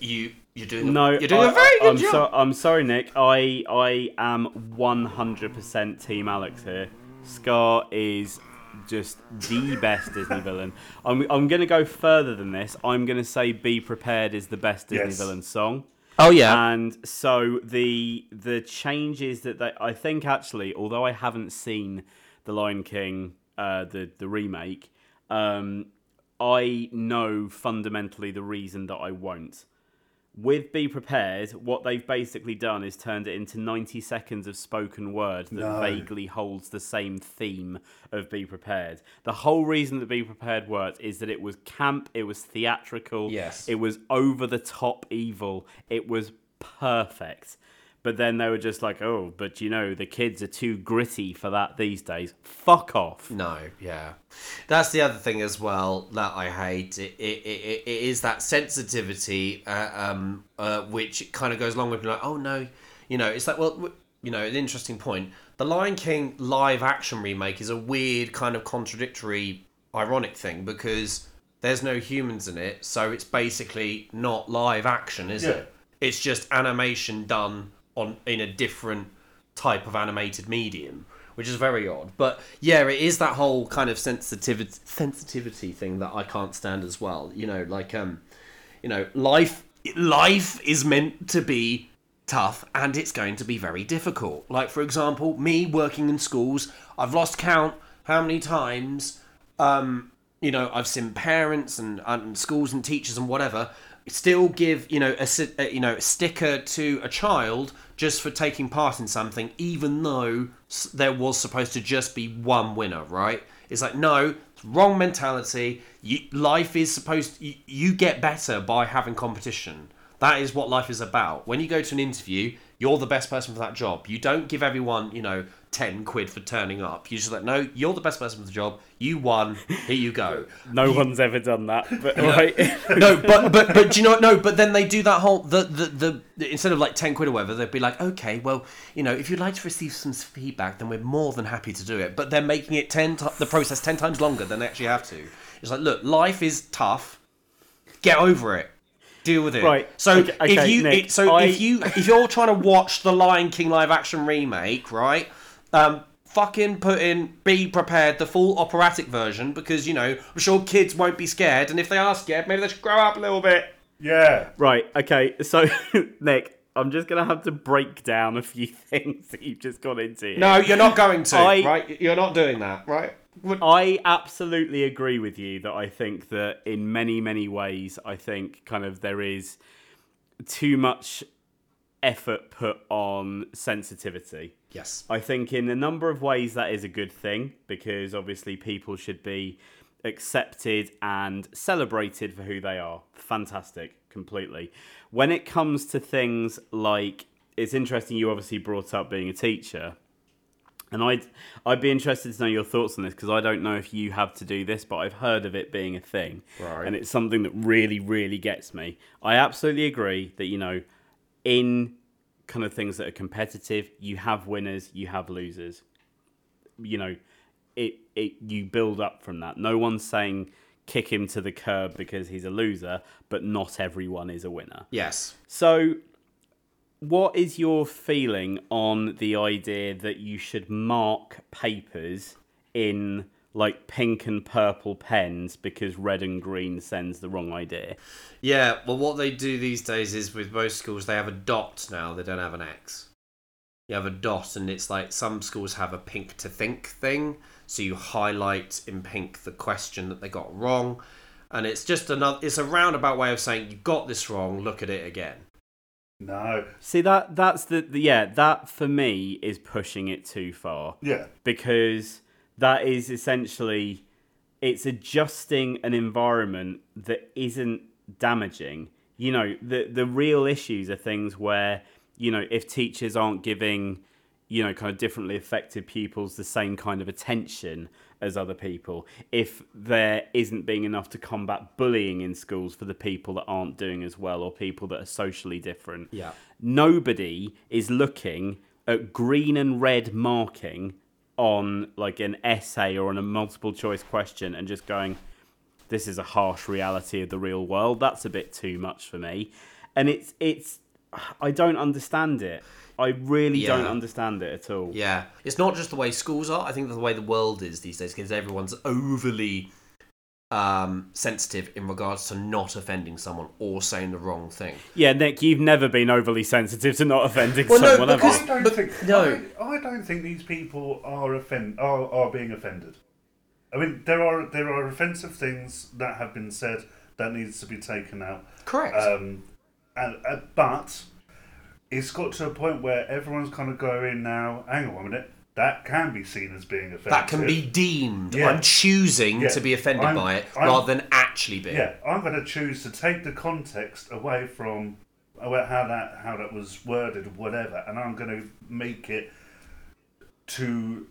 You you're doing No, you're doing I, a very good I'm job. So, I'm sorry, Nick. I I am 100% Team Alex here. Scar is just the best Disney villain. I'm I'm gonna go further than this. I'm gonna say "Be Prepared" is the best Disney Yes. villain song. oh yeah. And so the the changes that they, I think actually, although I haven't seen the Lion King, uh, the the remake, um, I know fundamentally the reason that I won't. With Be Prepared, what they've basically done is turned it into 90 seconds of spoken word that No. vaguely holds the same theme of Be Prepared. The whole reason that Be Prepared worked is that it was camp, it was theatrical, Yes. it was over the top evil, it was perfect. But then they were just like, oh, but you know, the kids are too gritty for that these days. Fuck off. No, yeah, that's the other thing as well that I hate. It, it, it, it is that sensitivity, uh, um, uh, which kind of goes along with being like, oh no, you know, it's like, well, you know, an interesting point. The Lion King live action remake is a weird kind of contradictory, ironic thing because there's no humans in it, so it's basically not live action, is Yeah. it? It's just animation done on in a different type of animated medium. which is very odd. But yeah, it is that whole kind of sensitivity sensitivity thing that I can't stand as well. You know, like um, you know, life life is meant to be tough and it's going to be very difficult. Like for example, me working in schools, I've lost count how many times um, you know, I've seen parents and, and schools and teachers and whatever still give you know a, you know a sticker to a child just for taking part in something, even though there was supposed to just be one winner, right? It's like no, wrong mentality. You, life is supposed you, you get better by having competition. That is what life is about. When you go to an interview, you're the best person for that job. You don't give everyone, you know, 10 quid for turning up. You just like, no, you're the best person for the job. You won. Here you go. [laughs] No one's ever done that, but right. [laughs] no, but but but do you know what? No, but then they do that whole the, the the instead of like ten quid or whatever, they'd be like, okay, well, you know, if you'd like to receive some feedback, then we're more than happy to do it. But they're making it ten ti the process ten times longer than they actually have to. It's like, look, life is tough. Get over it. Deal with it. Right, So okay- if you Nick, it, so I- if you if you're trying to watch the Lion King live action remake, right? Um, fucking put in be prepared the full operatic version because you know I'm sure kids won't be scared, and if they are scared, maybe they should grow up a little bit. Yeah. Right, okay, so [laughs] Nick, I'm just gonna have to break down a few [laughs] things that you've just gone into. here. No, you're not going to. I- right? You're not doing that, right? I absolutely agree with you that I think that in many, many ways, I think kind of there is too much effort put on sensitivity. Yes. I think in a number of ways that is a good thing because obviously people should be accepted and celebrated for who they are. Fantastic, completely. When it comes to things like, it's interesting you obviously brought up being a teacher. And I'd I'd be interested to know your thoughts on this because I don't know if you have to do this, but I've heard of it being a thing, Right. and it's something that really really gets me. I absolutely agree that you know, in kind of things that are competitive, you have winners, you have losers. You know, it it you build up from that. No one's saying kick him to the curb because he's a loser, but not everyone is a winner. Yes. So, what is your feeling on the idea that you should mark papers in like pink and purple pens because red and green sends the wrong idea? Yeah. Well, what they do these days is with most schools they have a dot now. They don't have an X. You have a dot, and it's like some schools have a pink to think thing. So you highlight in pink the question that they got wrong, and it's just another. It's a roundabout way of saying you got this wrong. Look at it again. No. See that that's the, the yeah that for me is pushing it too far. Yeah. because that is essentially it's adjusting an environment that isn't damaging you know the the real issues are things where you know if teachers aren't giving you know kind of differently affected pupils the same kind of attention as other people if there isn't being enough to combat bullying in schools for the people that aren't doing as well or people that are socially different. Yeah. nobody is looking at green and red marking on like an essay or on a multiple choice question and just going this is a harsh reality of the real world. That's a bit too much for me. And it's it's i don't understand it i really don't understand it at all Yeah, it's not just the way schools are. I think the way the world is these days, because everyone's overly um, sensitive in regards to not offending someone or saying the wrong thing. yeah nick you've never been overly sensitive to not offending Well, no, someone have because- I don't But- think no. I, I don't think these people are offend are, are being offended. I mean, there are there are offensive things that have been said that needs to be taken out. Correct. Um, and, uh, but it's got to a point where everyone's kind of going now. Hang on a minute, that can be seen as being offensive. that can be deemed. Yeah. I'm choosing Yeah. to be offended I'm- by it I'm- rather than actually being. Yeah, I'm going to choose to take the context away from about how that how that was worded, whatever, and I'm going to make it to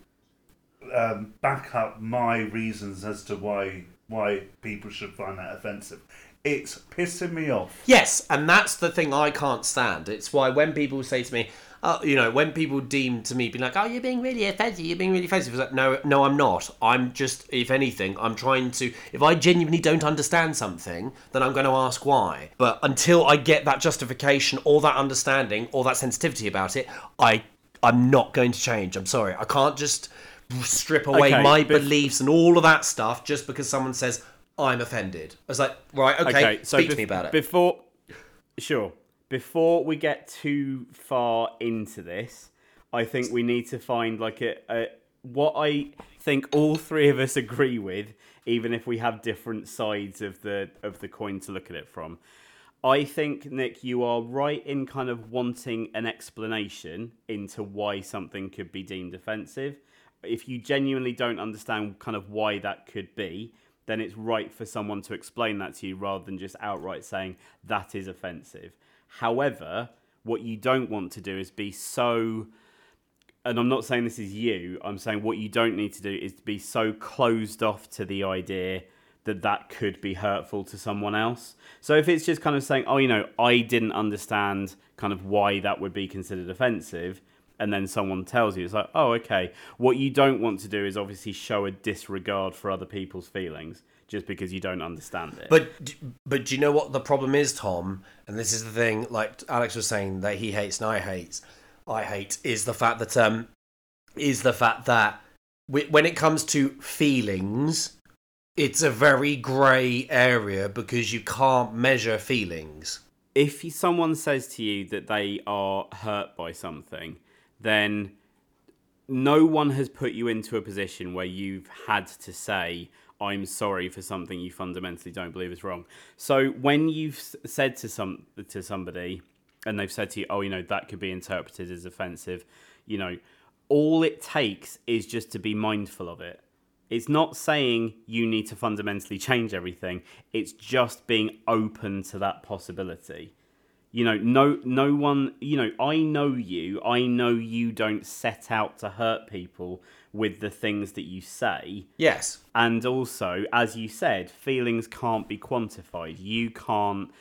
um, back up my reasons as to why why people should find that offensive. It's pissing me off. Yes, and that's the thing I can't stand. It's why when people say to me, uh, you know, when people deem to me being like, "Oh, you're being really offensive. You're being really offensive," it's like, no, no, I'm not. I'm just, if anything, I'm trying to. If I genuinely don't understand something, then I'm going to ask why. But until I get that justification or that understanding or that sensitivity about it, I, I'm not going to change. I'm sorry. I can't just strip away Okay, my beliefs and all of that stuff just because someone says I'm offended. I was like, right, okay, speak to me about it. Before, sure. Before we get too far into this, I think we need to find like a, a what I think all three of us agree with, even if we have different sides of the of the coin to look at it from. I think Nick, you are right in kind of wanting an explanation into why something could be deemed offensive. If you genuinely don't understand kind of why that could be, then it's right for someone to explain that to you rather than just outright saying that is offensive. However, what you don't want to do is be so and I'm not saying this is you, I'm saying what you don't need to do is to be so closed off to the idea that that could be hurtful to someone else. So if it's just kind of saying, oh, you know, I didn't understand kind of why that would be considered offensive, and then someone tells you, it's like, oh, okay. What you don't want to do is obviously show a disregard for other people's feelings just because you don't understand it. But but do you know what the problem is, Tom? And this is the thing. Like Alex was saying that he hates and I hate. I hate is the fact that um is the fact that wh- when it comes to feelings, it's a very grey area because you can't measure feelings. if someone says to you that they are hurt by something, then no one has put you into a position where you've had to say, I'm sorry for something you fundamentally don't believe is wrong. So when you've said to some to somebody and they've said to you, oh, you know, that could be interpreted as offensive, you know, all it takes is just to be mindful of it. It's not saying you need to fundamentally change everything. It's just being open to that possibility. You know, no no one, you know, I know you. I know you don't set out to hurt people with the things that you say. Yes. And also, as you said, feelings can't be quantified. You can't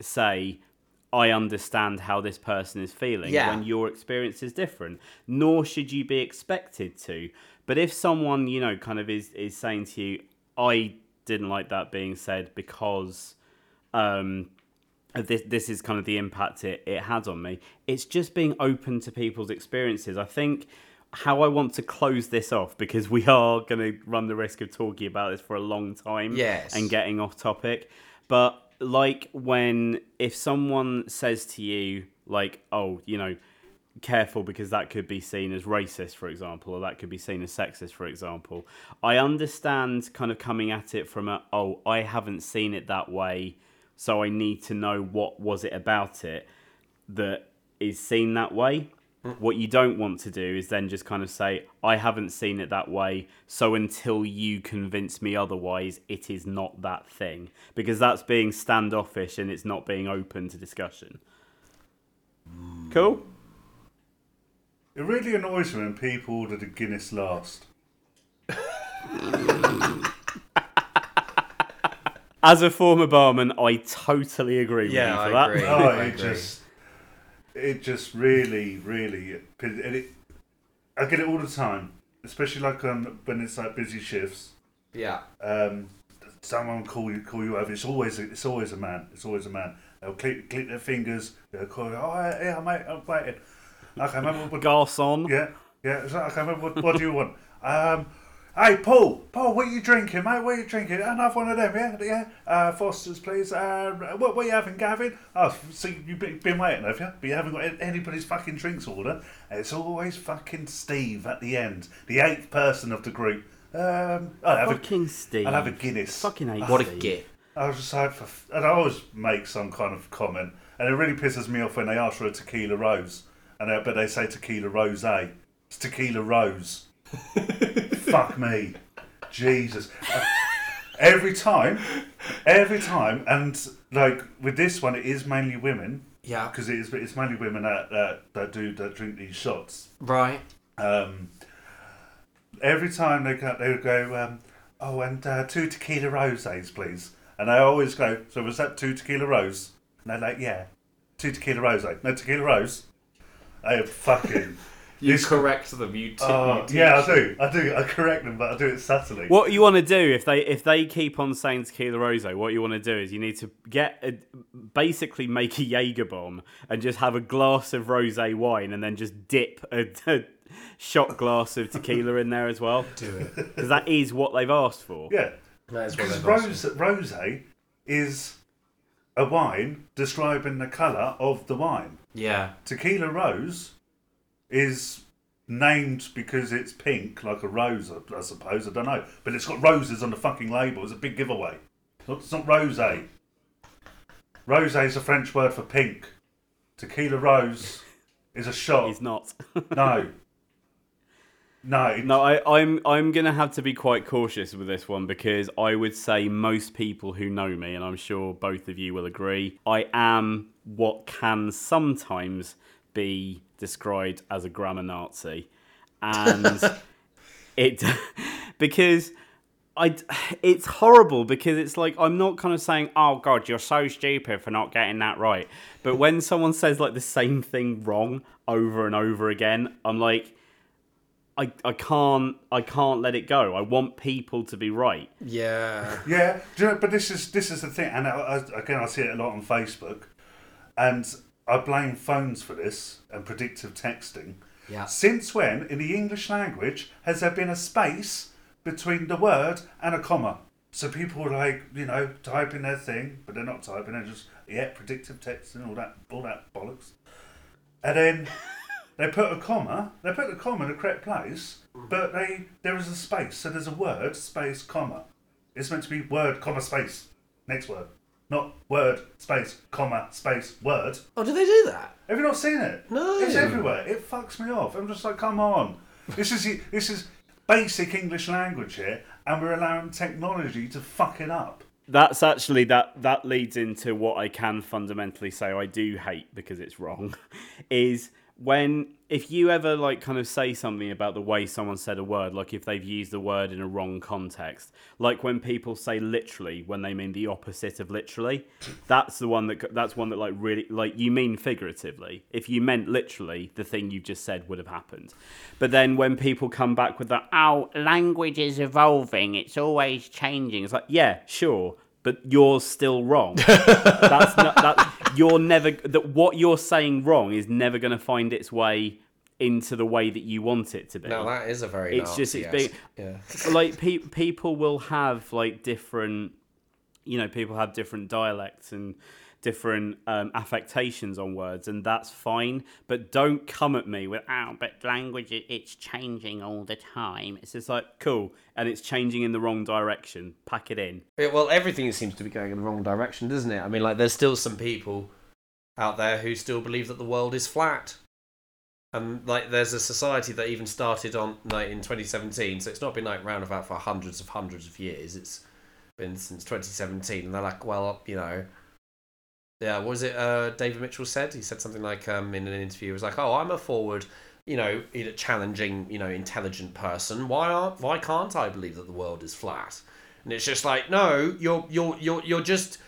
say, I understand how this person is feeling Yeah. when your experience is different. Nor should you be expected to. But if someone, you know, kind of is, is saying to you, I didn't like that being said because um, this, this is kind of the impact it, it had on me, it's just being open to people's experiences. I think how I want to close this off because we are going to run the risk of talking about this for a long time Yes. and getting off topic. But like when if someone says to you like, "Oh, you know, careful because that could be seen as racist, for example, or that could be seen as sexist, for example." I understand kind of coming at it from a, "Oh, I haven't seen it that way, so I need to know what was it about it that is seen that way." Mm. What you don't want to do is then just kind of say, I haven't seen it that way, so until you convince me otherwise, it is not that thing. Because that's being standoffish and it's not being open to discussion. Hmm. Cool? It really annoys me when people order the Guinness last. [laughs] As a former barman, I totally agree with Yeah, you for I that. agree. Oh, I it agree. just, it just really, really, and it, I get it all the time, especially like um, when it's like busy shifts. Yeah. Um, someone call you, call you over. It's always, it's always a man. It's always a man. They'll click, click their fingers. They'll call you. Oh, yeah, yeah, mate, I'm waiting. Okay, remember what? Garcon. Yeah, yeah. It's like, okay, remember what? What do you want? [laughs] Um, hey, Paul, Paul, what are you drinking, mate? What are you drinking? Another one of them, yeah, yeah. Uh, Foster's, please. Uh, what, what are you having, Gavin? Oh, so you've been, been waiting, have you? But you haven't got anybody's fucking drinks order. It's always fucking Steve at the end, the eighth person of the group. Um, I'll have Fucking a, Steve. I'll have a Guinness. Fucking hate What a Steve. git. I was just like, for, and I always make some kind of comment, and it really pisses me off when they ask for a tequila rose, and they, but they say tequila rose. It's tequila rose. [laughs] Fuck me, Jesus. Every time, every time, and like with this one, it is mainly women Yeah. because it is it's mainly women that, that that do that drink these shots. Right. Um, every time they go, they would go, um, oh, and uh, two tequila roses, please. And I always go, so was that two tequila rose? And they're like, yeah, two tequila rose. No tequila rose. I fucking You This- correct them. You, t- Oh, you teach yeah, I do. I do. I correct them, but I do it subtly. What you want to do if they if they keep on saying tequila rose, what you want to do is you need to get a, basically make a Jaeger bomb and just have a glass of rose wine and then just dip a, [laughs] a shot glass of tequila in there as well. Do it. [laughs] Because that is what they've asked for. yeah, That is what because rose rose is a wine describing the colour of the wine. Yeah. Tequila rose is named because it's pink, like a rose, I I suppose. I don't know, but it's got roses on the fucking label. It's a big giveaway. It's not, it's not rose. Rose is a French word for pink. Tequila rose is a shot. He's not. [laughs] No. No. No, I, I'm I'm gonna have to be quite cautious with this one because I would say most people who know me, and I'm sure both of you will agree, I am what can sometimes be described as a grammar Nazi, and [laughs] it [laughs] because I it's horrible because it's like I'm not kind of saying, "Oh God, you're so stupid for not getting that right," but when someone says like the same thing wrong over and over again, I'm like. I, I can't I can't let it go. I want people to be right. Yeah. Yeah, do you know, but this is this is the thing, and I, I, again, I see it a lot on Facebook, and I blame phones for this and predictive texting. Yeah. Since when, in the English language, has there been a space between the word and a comma? So people like you know typing their thing, but they're not typing. They're just yeah, predictive texting, all that, all that bollocks, and then. [laughs] They put a comma. They put the comma in the correct place, but they there is a space. So there's a word space comma. It's meant to be word comma space. Next word, not word space comma space word. Oh, do they do that? Have you not seen it? No. It's everywhere. It fucks me off. I'm just like, come on. This is this is basic English language here, and we're allowing technology to fuck it up. That's actually that that leads into what I can fundamentally say I do hate because it's wrong [laughs] is when if you ever like kind of say something about the way someone said a word like if they've used the word in a wrong context like when people say literally when they mean the opposite of literally that's the one that that's one that like really like you mean figuratively. If you meant literally the thing you just said would have happened. But then when people come back with that oh language is evolving. It's always changing. It's like yeah sure but you're still wrong. [laughs] That's not, that you're never that what you're saying wrong is never going to find its way into the way that you want it to be. No, that is a very. It's just- it's Nazi-esque. big- Yeah. [laughs] like pe- people will have like different you know people have different dialects and different um, affectations on words and that's fine but don't come at me with oh but language it's changing all the time it's just like cool and it's changing in the wrong direction pack it in Yeah, well, everything seems to be going in the wrong direction, doesn't it? I mean, like, there's still some people out there who still believe that the world is flat. And like, there's a society that even started on like in 2017, so it's not been like round about for hundreds of hundreds of years. It's been since 2017, and they're like, well, you know, yeah, what was it? Uh, David Mitchell said he said something like um, in an interview, he was like, oh, I'm a forward, you know, challenging, you know, intelligent person. Why aren't why can't I believe that the world is flat? And it's just like, no, you're you're you're you're just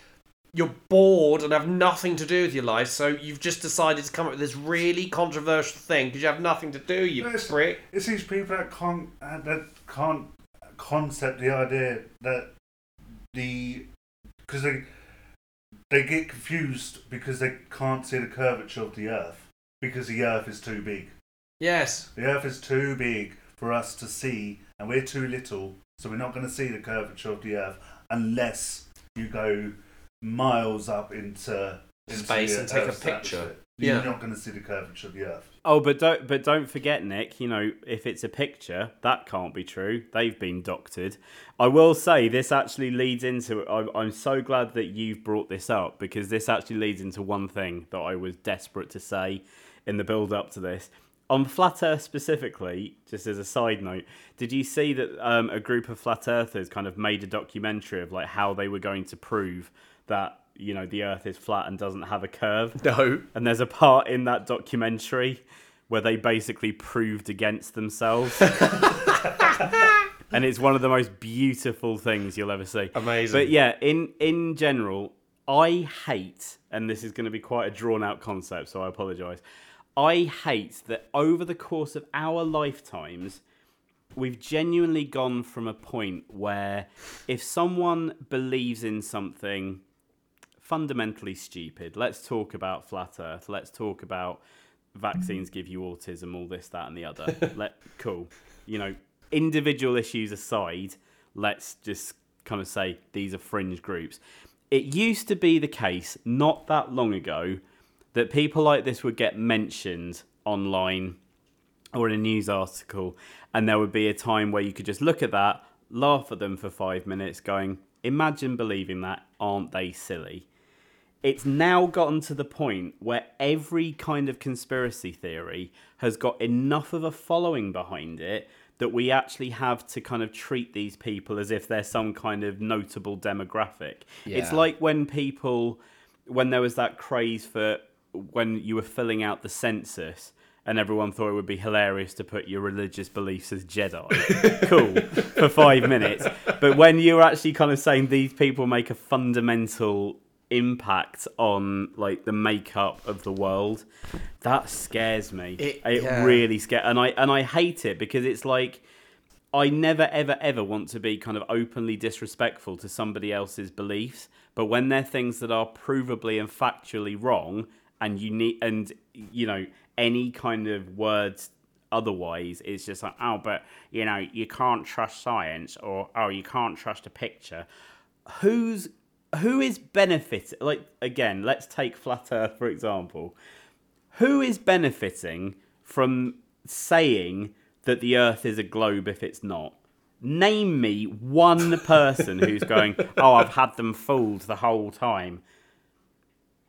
you're bored and have nothing to do with your life, so you've just decided to come up with this really controversial thing because you have nothing to do, you Yes. prick. It's these people that can't uh, that can't concept the idea that the because they they get confused because they can't see the curvature of the Earth because the Earth is too big. Yes. The Earth is too big for us to see, and we're too little, so we're not going to see the curvature of the Earth unless you go miles up into, into Space the and take a picture. You're Yeah. not going to see the curvature of the Earth. Oh, but don't but don't forget, Nick. You know, if it's a picture, that can't be true. They've been doctored. I will say this actually leads into. I'm, I'm so glad that you've brought this up because this actually leads into one thing that I was desperate to say in the build up to this. On flat Earth specifically, just as a side note, did you see that um, a group of flat earthers kind of made a documentary of like how they were going to prove that you know the Earth is flat and doesn't have a curve? No. And there's a part in that documentary where they basically proved against themselves. [laughs] and it's one of the most beautiful things you'll ever see. Amazing. But yeah, in in general, I hate and this is going to be quite a drawn out concept, so I apologize. I hate that over the course of our lifetimes, we've genuinely gone from a point where if someone believes in something fundamentally stupid, let's talk about flat Earth, let's talk about vaccines give you autism, all this, that, and the other. [laughs] Let cool, you know, individual issues aside, let's just kind of say these are fringe groups. It used to be the case not that long ago that people like this would get mentioned online or in a news article, and there would be a time where you could just look at that, laugh at them for five minutes, going, Imagine believing that, aren't they silly? It's now gotten to the point where every kind of conspiracy theory has got enough of a following behind it that we actually have to kind of treat these people as if they're some kind of notable demographic. It's like when people, when there was that craze for when you were filling out the census and everyone thought it would be hilarious to put your religious beliefs as Jedi. [laughs] cool, for five minutes. But when you're actually kind of saying these people make a fundamental impact on like the makeup of the world that scares me It- it, yeah. really scares and i and i hate it because it's like I never, ever, ever want to be kind of openly disrespectful to somebody else's beliefs. But when they're things that are provably and factually wrong, and you need, and you know, any kind of words otherwise, it's just like, oh, but you know, you can't trust science, or oh, you can't trust a picture. Who's who is benefiting? Like again, let's take flat Earth for example. Who is benefiting from saying that the Earth is a globe if it's not? Name me one [laughs] person who's going, oh, I've had them fooled the whole time.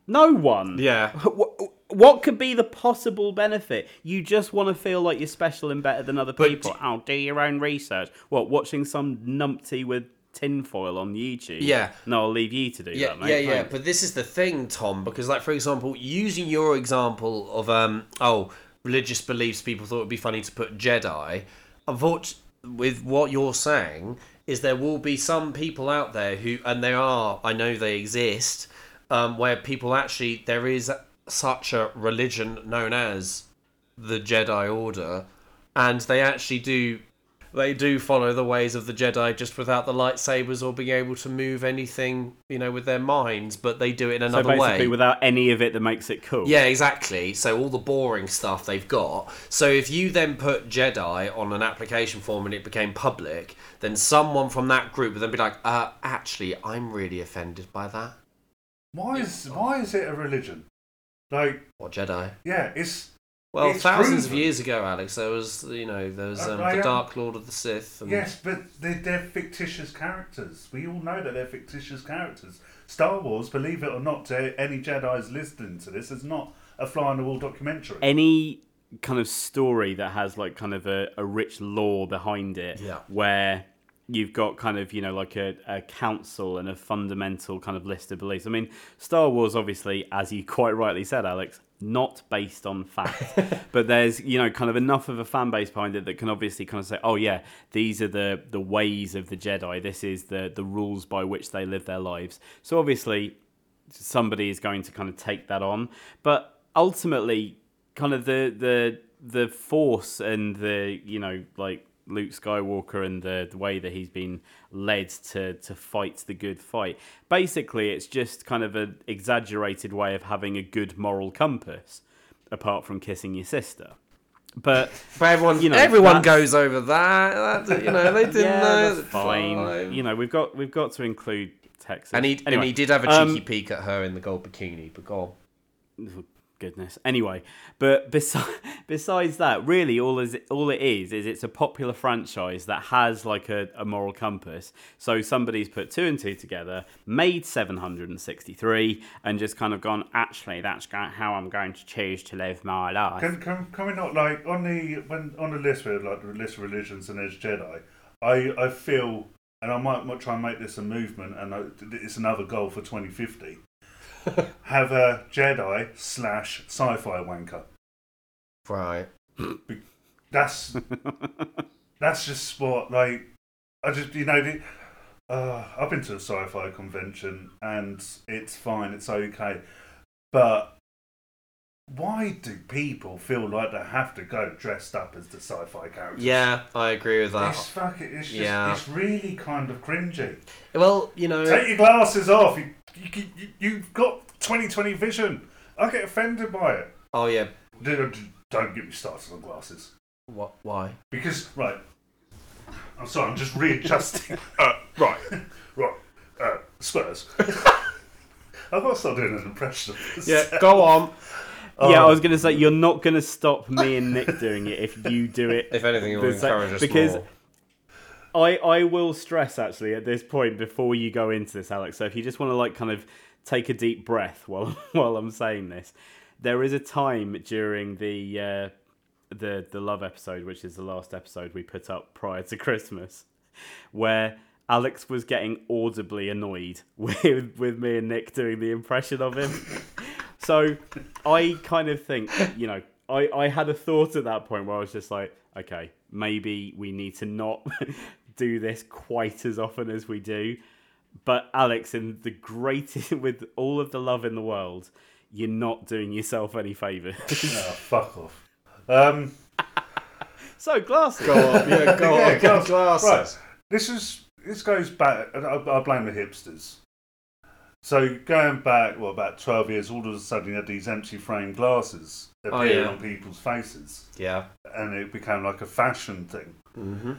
No one. Yeah. [laughs] Wh- What could be the possible benefit? You just want to feel like you're special and better than other people. do- oh, do your own research. What, watching some numpty with tinfoil on YouTube? Yeah. No, I'll leave you to do Yeah, that, mate. yeah, yeah. Thanks. But this is the thing, Tom, because like for example, using your example of um oh religious beliefs, people thought it'd be funny to put Jedi. Unfortunately, with what you're saying, is there will be some people out there who, and there are, I know they exist, um, where people actually there is such a religion known as the Jedi Order, and they actually do they do follow the ways of the Jedi just without the lightsabers or being able to move anything, you know, with their minds, but they do it in So another basically, way. without any of it that makes it cool. Yeah, exactly. So all the boring stuff they've got. So if you then put Jedi on an application form and it became public, then someone from that group would then be like, uh, actually, I'm really offended by that. Why is why is it a religion? Like, Or Jedi. yeah, it's Well, It's thousands of years ago, Alex, there was, you know, there was Uh, um, the am- Dark Lord of the Sith. And yes, but they're, they're fictitious characters. We all know that they're fictitious characters. Star Wars, believe it or not, to any Jedi's listening to this, is not a fly on the wall documentary. any kind of story that has like kind of a, a rich lore behind it Yeah. where you've got kind of you know like a, a council and a fundamental kind of list of beliefs. I mean star wars obviously as you [laughs] quite rightly said alex not based on fact. [laughs] But there's you know kind of enough of a fan base behind it that can obviously kind of say oh yeah these are the the ways of the jedi. This is the the rules by which they live their lives. So obviously somebody is going to kind of take that on. But ultimately kind of the the the force and the you know like Luke Skywalker and the, the way that he's been led to to fight the good fight. Basically, it's just kind of an exaggerated way of having a good moral compass, apart from kissing your sister. But But everyone, You know, everyone goes over that. that. You know, they didn't yeah, know. that's fine. You know, we've got we've got to include Texas. and he and he did have a um, cheeky peek at her in the gold bikini. But go goodness. Anyway, but besides [laughs] besides that, really, all is all it is is it's a popular franchise that has like a, a moral compass. So somebody's put two and two together, made seven hundred and sixty three, and just kind of gone. Actually, that's how I'm going to choose to live my life. Can, can, can we not like on the when on the list with like the list of religions and there's Jedi? I I feel and I might, might try and make this a movement and I, it's another goal for 2050. [laughs] Have a Jedi slash sci-fi wanker. Right. That's that's just what like I just you know the, uh, I've been to a sci-fi convention and it's fine, it's okay, but why do people feel like they have to go dressed up as the sci-fi characters? Yeah, I agree with that. It's fucking. It's just. Yeah. It's really kind of cringy. Well, you know, Take your glasses off. You, you, you, you've got 2020 vision. I get offended by it. oh yeah, Don't, don't get me started on glasses. what? Why? Because, right. I'm sorry, I'm just readjusting. [laughs] uh, right. Right. Uh, Spurs. [laughs] I've got to start doing an impression of this. Yeah, go on. Yeah, I was going to say you're not going to stop me and Nick doing it if you do it. [laughs] If anything, it will the same- encourage us because more. I I will stress actually at this point before you go into this, Alex. So if you just want to like kind of take a deep breath [laughs] while while I'm saying this, there is a time during the uh, the the love episode, which is the last episode we put up prior to [laughs] Christmas, where Alex was getting audibly annoyed [laughs] with with me and Nick doing the impression of him. so I kind of think, you know, I, I had a thought at that point where I was just like, okay, maybe we need to not do this quite as often as we do. But Alex, in the greatest, [laughs] with all of the love in the world, you're not doing yourself any favours. [laughs] Oh, fuck off. Um, [laughs] so glasses. Go on, yeah, go Yeah, on, glass- glasses. Right. This is this goes back. I, I blame the hipsters. So going back, well, about twelve years, all of a sudden you had these empty frame glasses Oh, appearing yeah. on people's faces, Yeah. and it became like a fashion thing. Mm-hmm.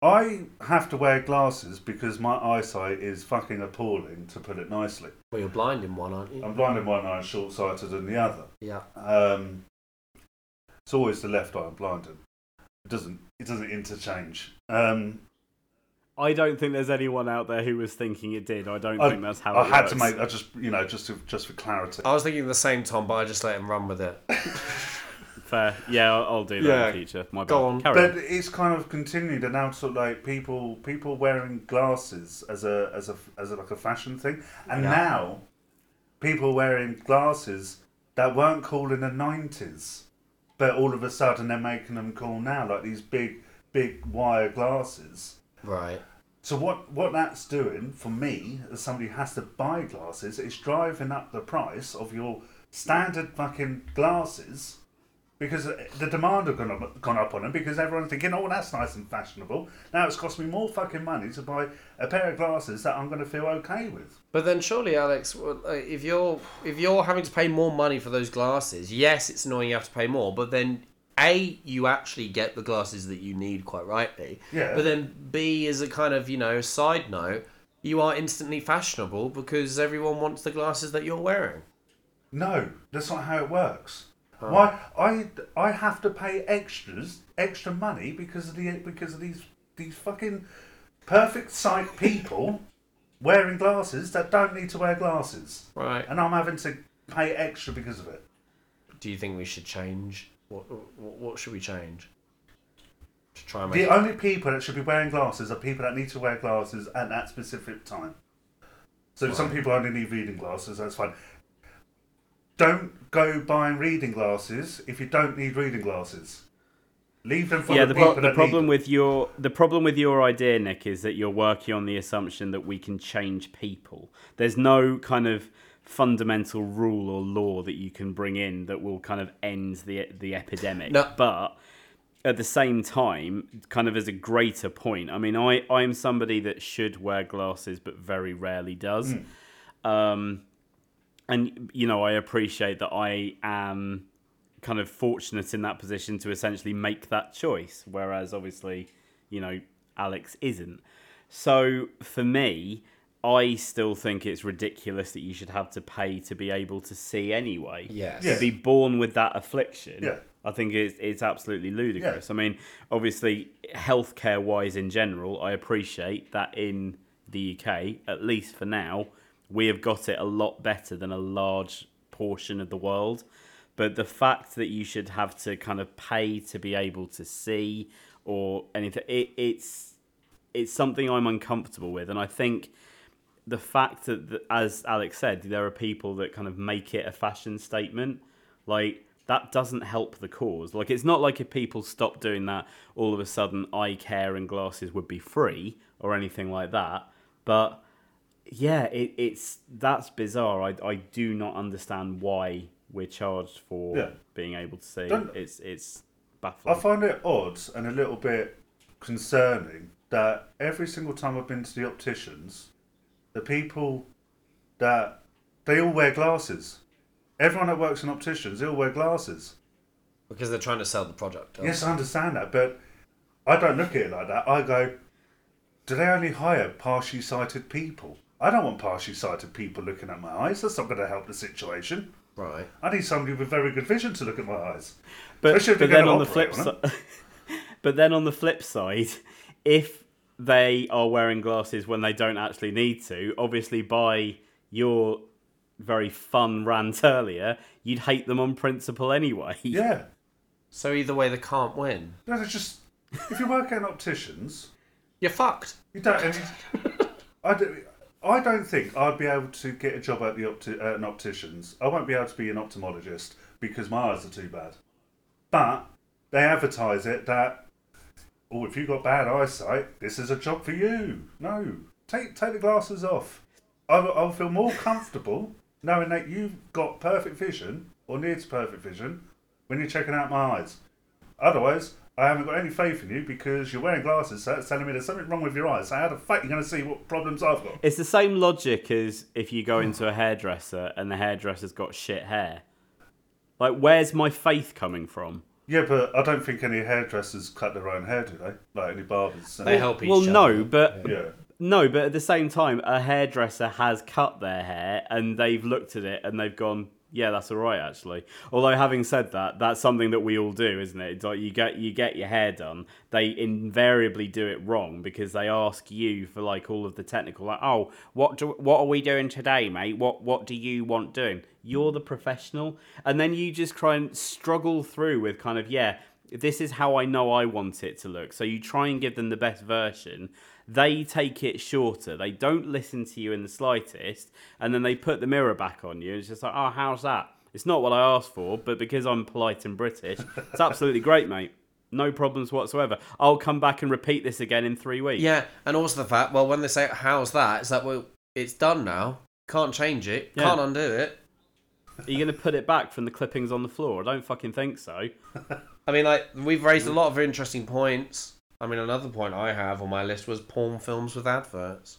I have to wear glasses because my eyesight is fucking appalling, to put it nicely. Well, you're blind in one, aren't you? I'm blind in one eye and short sighted in the other. yeah. Um, it's always the left eye I'm blind in. It doesn't. It doesn't interchange. Um, I don't think there's anyone out there who was thinking it did. I don't I- think that's how I it had works. to make. I just you know just to, just for clarity. I was thinking the same, Tom, but I just let him run with it. [laughs] Fair. Yeah, I'll, I'll do that Yeah. in the future. My bad. Go on. Carry on. But it's kind of continued, and now sort of like people people wearing glasses as a as a as a, like a fashion thing, and Yeah. now people wearing glasses that weren't cool in the nineties, but all of a sudden they're making them cool now, like these big big wire glasses. Right. So what what that's doing for me as somebody who has to buy glasses, is driving up the price of your standard fucking glasses because the demand have gone up, gone up on them because everyone's thinking, oh, that's nice and fashionable. Now it's cost me more fucking money to buy a pair of glasses that I'm going to feel okay with. But then surely, Alex, if you're if you're having to pay more money for those glasses, yes, it's annoying you have to pay more. But then, a you actually get the glasses that you need, quite rightly. Yeah. But then, b as a kind of you know side note, you are instantly fashionable because everyone wants the glasses that you're wearing. No, that's not how it works. Why I I have to pay extras extra money because of the because of these these fucking perfect sight people wearing glasses that don't need to wear glasses, Right. and I'm having to pay extra because of it. Do you think we should change? What what, what should we change? To try and make The only people that should be wearing glasses are people that need to wear glasses at that specific time. So some people only need reading glasses. That's fine. Don't go buying reading glasses if you don't need reading glasses. Leave them for yeah, the, the, people pro- that the problem need them. with your the problem with your idea, Nick, is that you're working on the assumption that we can change people. There's no kind of fundamental rule or law that you can bring in that will kind of end the the epidemic. No. But at the same time, kind of as a greater point, I mean, I I'm somebody that should wear glasses but very rarely does. Um, and you know, I appreciate that I am kind of fortunate in that position to essentially make that choice, whereas obviously, you know, Alex isn't. So for me, I still think it's ridiculous that you should have to pay to be able to see anyway. Yes. Yeah. To be born with that affliction. Yeah. I think it's it's absolutely ludicrous. I mean, obviously, healthcare wise in general, I appreciate that in the UK, at least for now, we have got it a lot better than a large portion of the world. But the fact that you should have to kind of pay to be able to see or anything, it, it's it's something I'm uncomfortable with, and I think the fact that, as Alex said, there are people that kind of make it a fashion statement, like that doesn't help the cause. Like it's not like if people stop doing that, all of a sudden eye care and glasses would be free or anything like that. But yeah, it, it's that's bizarre. I I do not understand why we're charged for Yeah. being able to see. Don't- It's it's baffling. I find it odd and a little bit concerning that every single time I've been to the opticians, the people that they all wear glasses. Everyone that works in opticians, they all wear glasses. Because they're trying to sell the product. Yes, I understand that, but I don't look at it like that. I go, do they only hire partially sighted people? I don't want partially sighted people looking at my eyes. That's not going to help the situation. Right. I need somebody with very good vision to look at my eyes. but but then on the flip side, [laughs] but then on the flip side, if they are wearing glasses when they don't actually need to, obviously by your very fun rant earlier, you'd hate them on principle anyway. Yeah. So either way, they can't win. No, it's just if you work in opticians, You're fucked. you don't. You, [laughs] I don't. I don't think I'd be able to get a job at the opti- at an opticians. I won't be able to be an ophthalmologist because my eyes are too bad. But they advertise it that oh, if you've got bad eyesight, this is a job for you. No, take take the glasses off. I'll, I'll feel more comfortable knowing that you've got perfect vision or near to perfect vision when you're checking out my eyes. Otherwise, I haven't got any faith in you because you're wearing glasses, so that's telling me there's something wrong with your eyes. So how the fuck are you going to see what problems I've got? It's the same logic as if you go into a hairdresser and the hairdresser's got shit hair. Like, where's my faith coming from? Yeah, but I don't think any hairdressers cut their own hair, do they? Like any barbers. They help each well, other. no, but Yeah. no, but at the same time, a hairdresser has cut their hair and they've looked at it and they've gone, "Yeah, that's all right, actually." Although, having said that, that's something that we all do, isn't it? It's like you get you get your hair done. They invariably do it wrong because they ask you for like all of the technical, like, "Oh, what do what are we doing today, mate? What what do you want doing?" You're the professional, and then you just try and struggle through with kind of, yeah. This is how I know I want it to look. So you try and give them the best version they take it shorter. They don't listen to you in the slightest, and then they put the mirror back on you. And it's just like, oh, how's that? It's not what I asked for, but because I'm polite and British, it's absolutely great, mate. No problems whatsoever. I'll come back and repeat this again in three weeks. Yeah, and also the fact, well, when they say, how's that? It's like, well, it's done now. Can't change it. Yeah. Can't undo it. Are you going to put it back from the clippings on the floor? I don't fucking think so. [laughs] I mean, like, we've raised a lot of interesting points. I mean, another point I have on my list was porn films with adverts.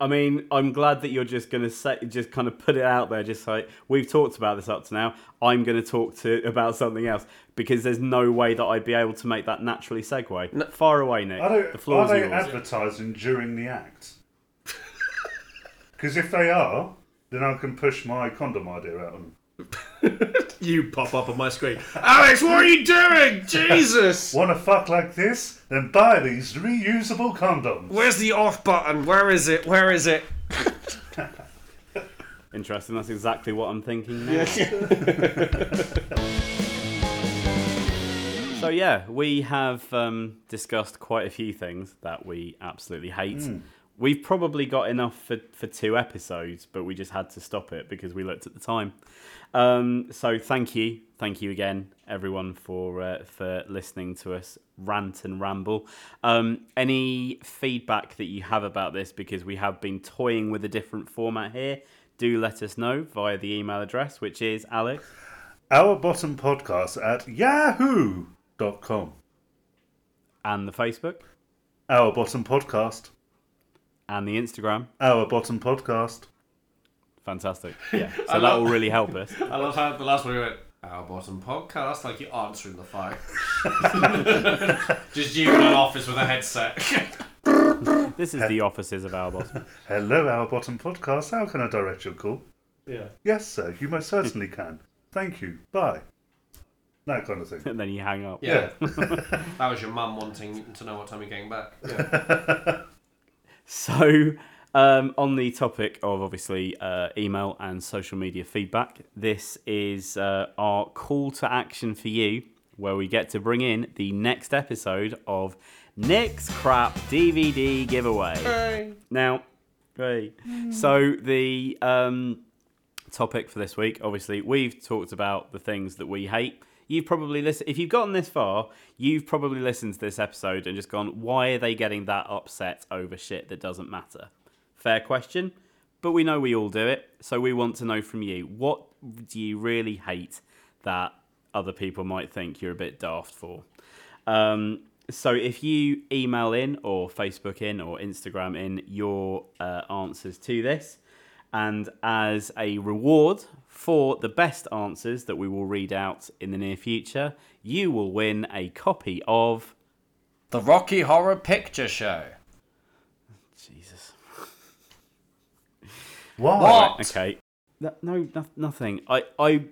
I mean, I'm glad that you're just going to say, just kind of put it out there. Just like we've talked about this up to now, I'm going to talk to about something else because there's no way that I'd be able to make that naturally segue. No. Far away, Nick. Are they, the floor's are they yours. advertising during the act? [laughs] Because if they are, then I can push my condom idea out on them. [laughs] You pop up on my screen. Alex, what are you doing? [laughs] Jesus! Want to fuck like this? Then buy these reusable condoms. Where's the off button? Where is it? Where is it? [laughs] Interesting. That's exactly what I'm thinking now. so yeah, we have um, discussed quite a few things that we absolutely hate. We've probably got enough for, for two episodes, but we just had to stop it because we looked at the time. Um, so thank you, thank you again, everyone, for uh, for listening to us rant and ramble. Um, any feedback that you have about this, because we have been toying with a different format here, do let us know via the email address, which is Alex. Our bottom podcast at yahoo.com. and the Facebook Our bottom podcast. and the Instagram. Our bottom podcast. Fantastic. [laughs] Yeah. So that will really help us. [laughs] I love how the last one we went, our bottom podcast, like you're answering the phone. [laughs] Just you in an office with a headset. This is the offices of our bottom. Hello, our bottom podcast. How can I direct your call? yeah. Yes, sir. You most certainly can. Thank you. Bye. That kind of thing. And then you hang up. Yeah. that was your mum wanting to know what time you're getting back. Yeah. So, um, on the topic of obviously uh, email and social media feedback, this is uh, our call to action for you, where we get to bring in the next episode of Nick's Crap DVD giveaway. Now, hey. so the um, topic for this week, obviously, we've talked about the things that we hate. You've probably listened, if you've gotten this far, you've probably listened to this episode and just gone, why are they getting that upset over shit that doesn't matter? Fair question. but we know we all do it. So we want to know from you what do you really hate that other people might think you're a bit daft for? Um, so if you email in or Facebook in or Instagram in your uh, answers to this, and as a reward for the best answers that we will read out in the near future, you will win a copy of. The Rocky Horror Picture Show. Jesus. Why? What? Okay. No, no, no- nothing. I, I,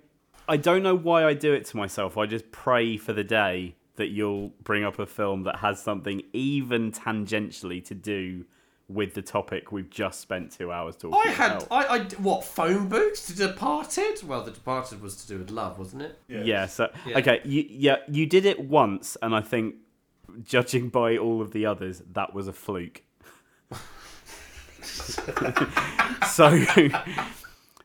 I don't know why I do it to myself. I just pray for the day that you'll bring up a film that has something even tangentially to do with the topic we've just spent two hours talking about. I had, about. I, I, what, phone books to Departed? Well, The Departed was to do with love, wasn't it? Yeah. So Yeah. okay, you yeah you did it once, and I think, judging by all of the others, that was a fluke. [laughs] [laughs] so,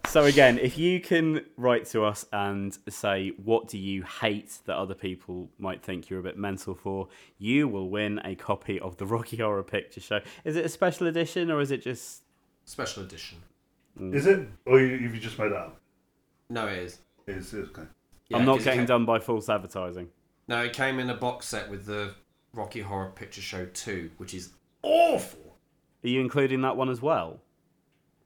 so again, if you can write to us and say what do you hate that other people might think you're a bit mental for, you will win a copy of the Rocky Horror Picture Show. Is it a special edition or is it just? Special edition. Mm. Is it? Or you, have you just made that up? No, it is. It's, it's okay. Yeah, I'm not getting came- done by false advertising. No, it came in a box set with the Rocky Horror Picture Show 2, which is awful. Are you including that one as well?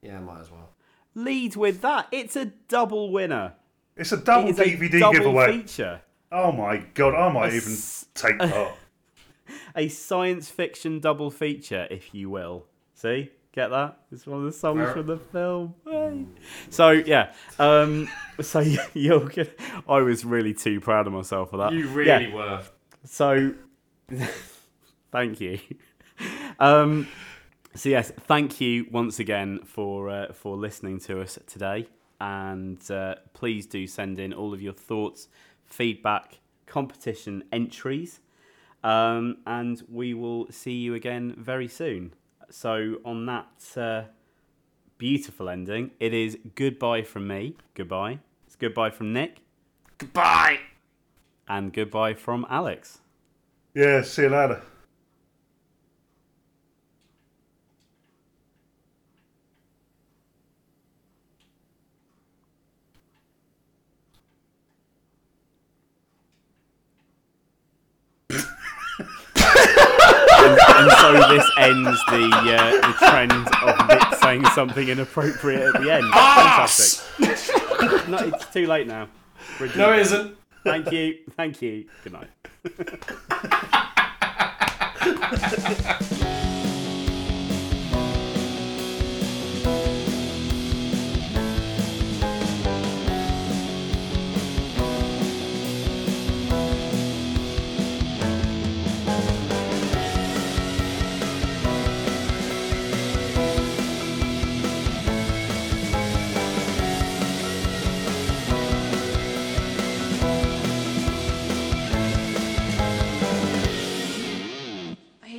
Yeah, might as well. Lead with that. It's a double winner. It's a double It is a DVD double giveaway. feature. Oh my god, I might even s- take part. [laughs] A science fiction double feature, if you will. See? Get that? It's one of the songs Where- from the film. Hey. So yeah, um, [laughs] so you're good. I was really too proud of myself for that. You really yeah, were. So, [laughs] thank you. Um, so yes, thank you once again for uh, for listening to us today, and uh, please do send in all of your thoughts, feedback, competition entries, um, and we will see you again very soon. So on that uh, beautiful ending, it is goodbye from me. Goodbye. It's goodbye from Nick, Goodbye! and goodbye from Alex. Yeah, see you later. and so this ends the uh, the trend of Nick saying something inappropriate at the end. That's Fantastic. no, it's too late now. We're No, it isn't. Thank you. Thank you. Good night. [laughs]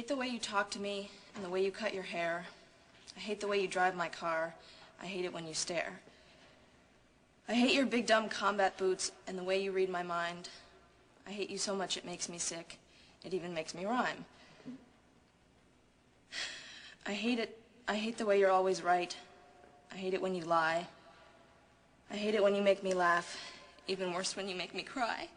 hate the way you talk to me and the way you cut your hair. I hate the way you drive my car. I hate it when you stare. I hate your big dumb combat boots and the way you read my mind. I hate you so much it makes me sick. It even makes me rhyme. I hate it. I hate the way you're always right. I hate it when you lie. I hate it when you make me laugh. Even worse when you make me cry.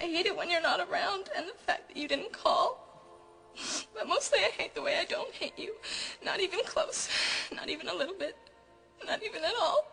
I hate it when you're not around and the fact that you didn't call. But mostly I hate the way I don't hate you. Not even close. Not even a little bit. Not even at all.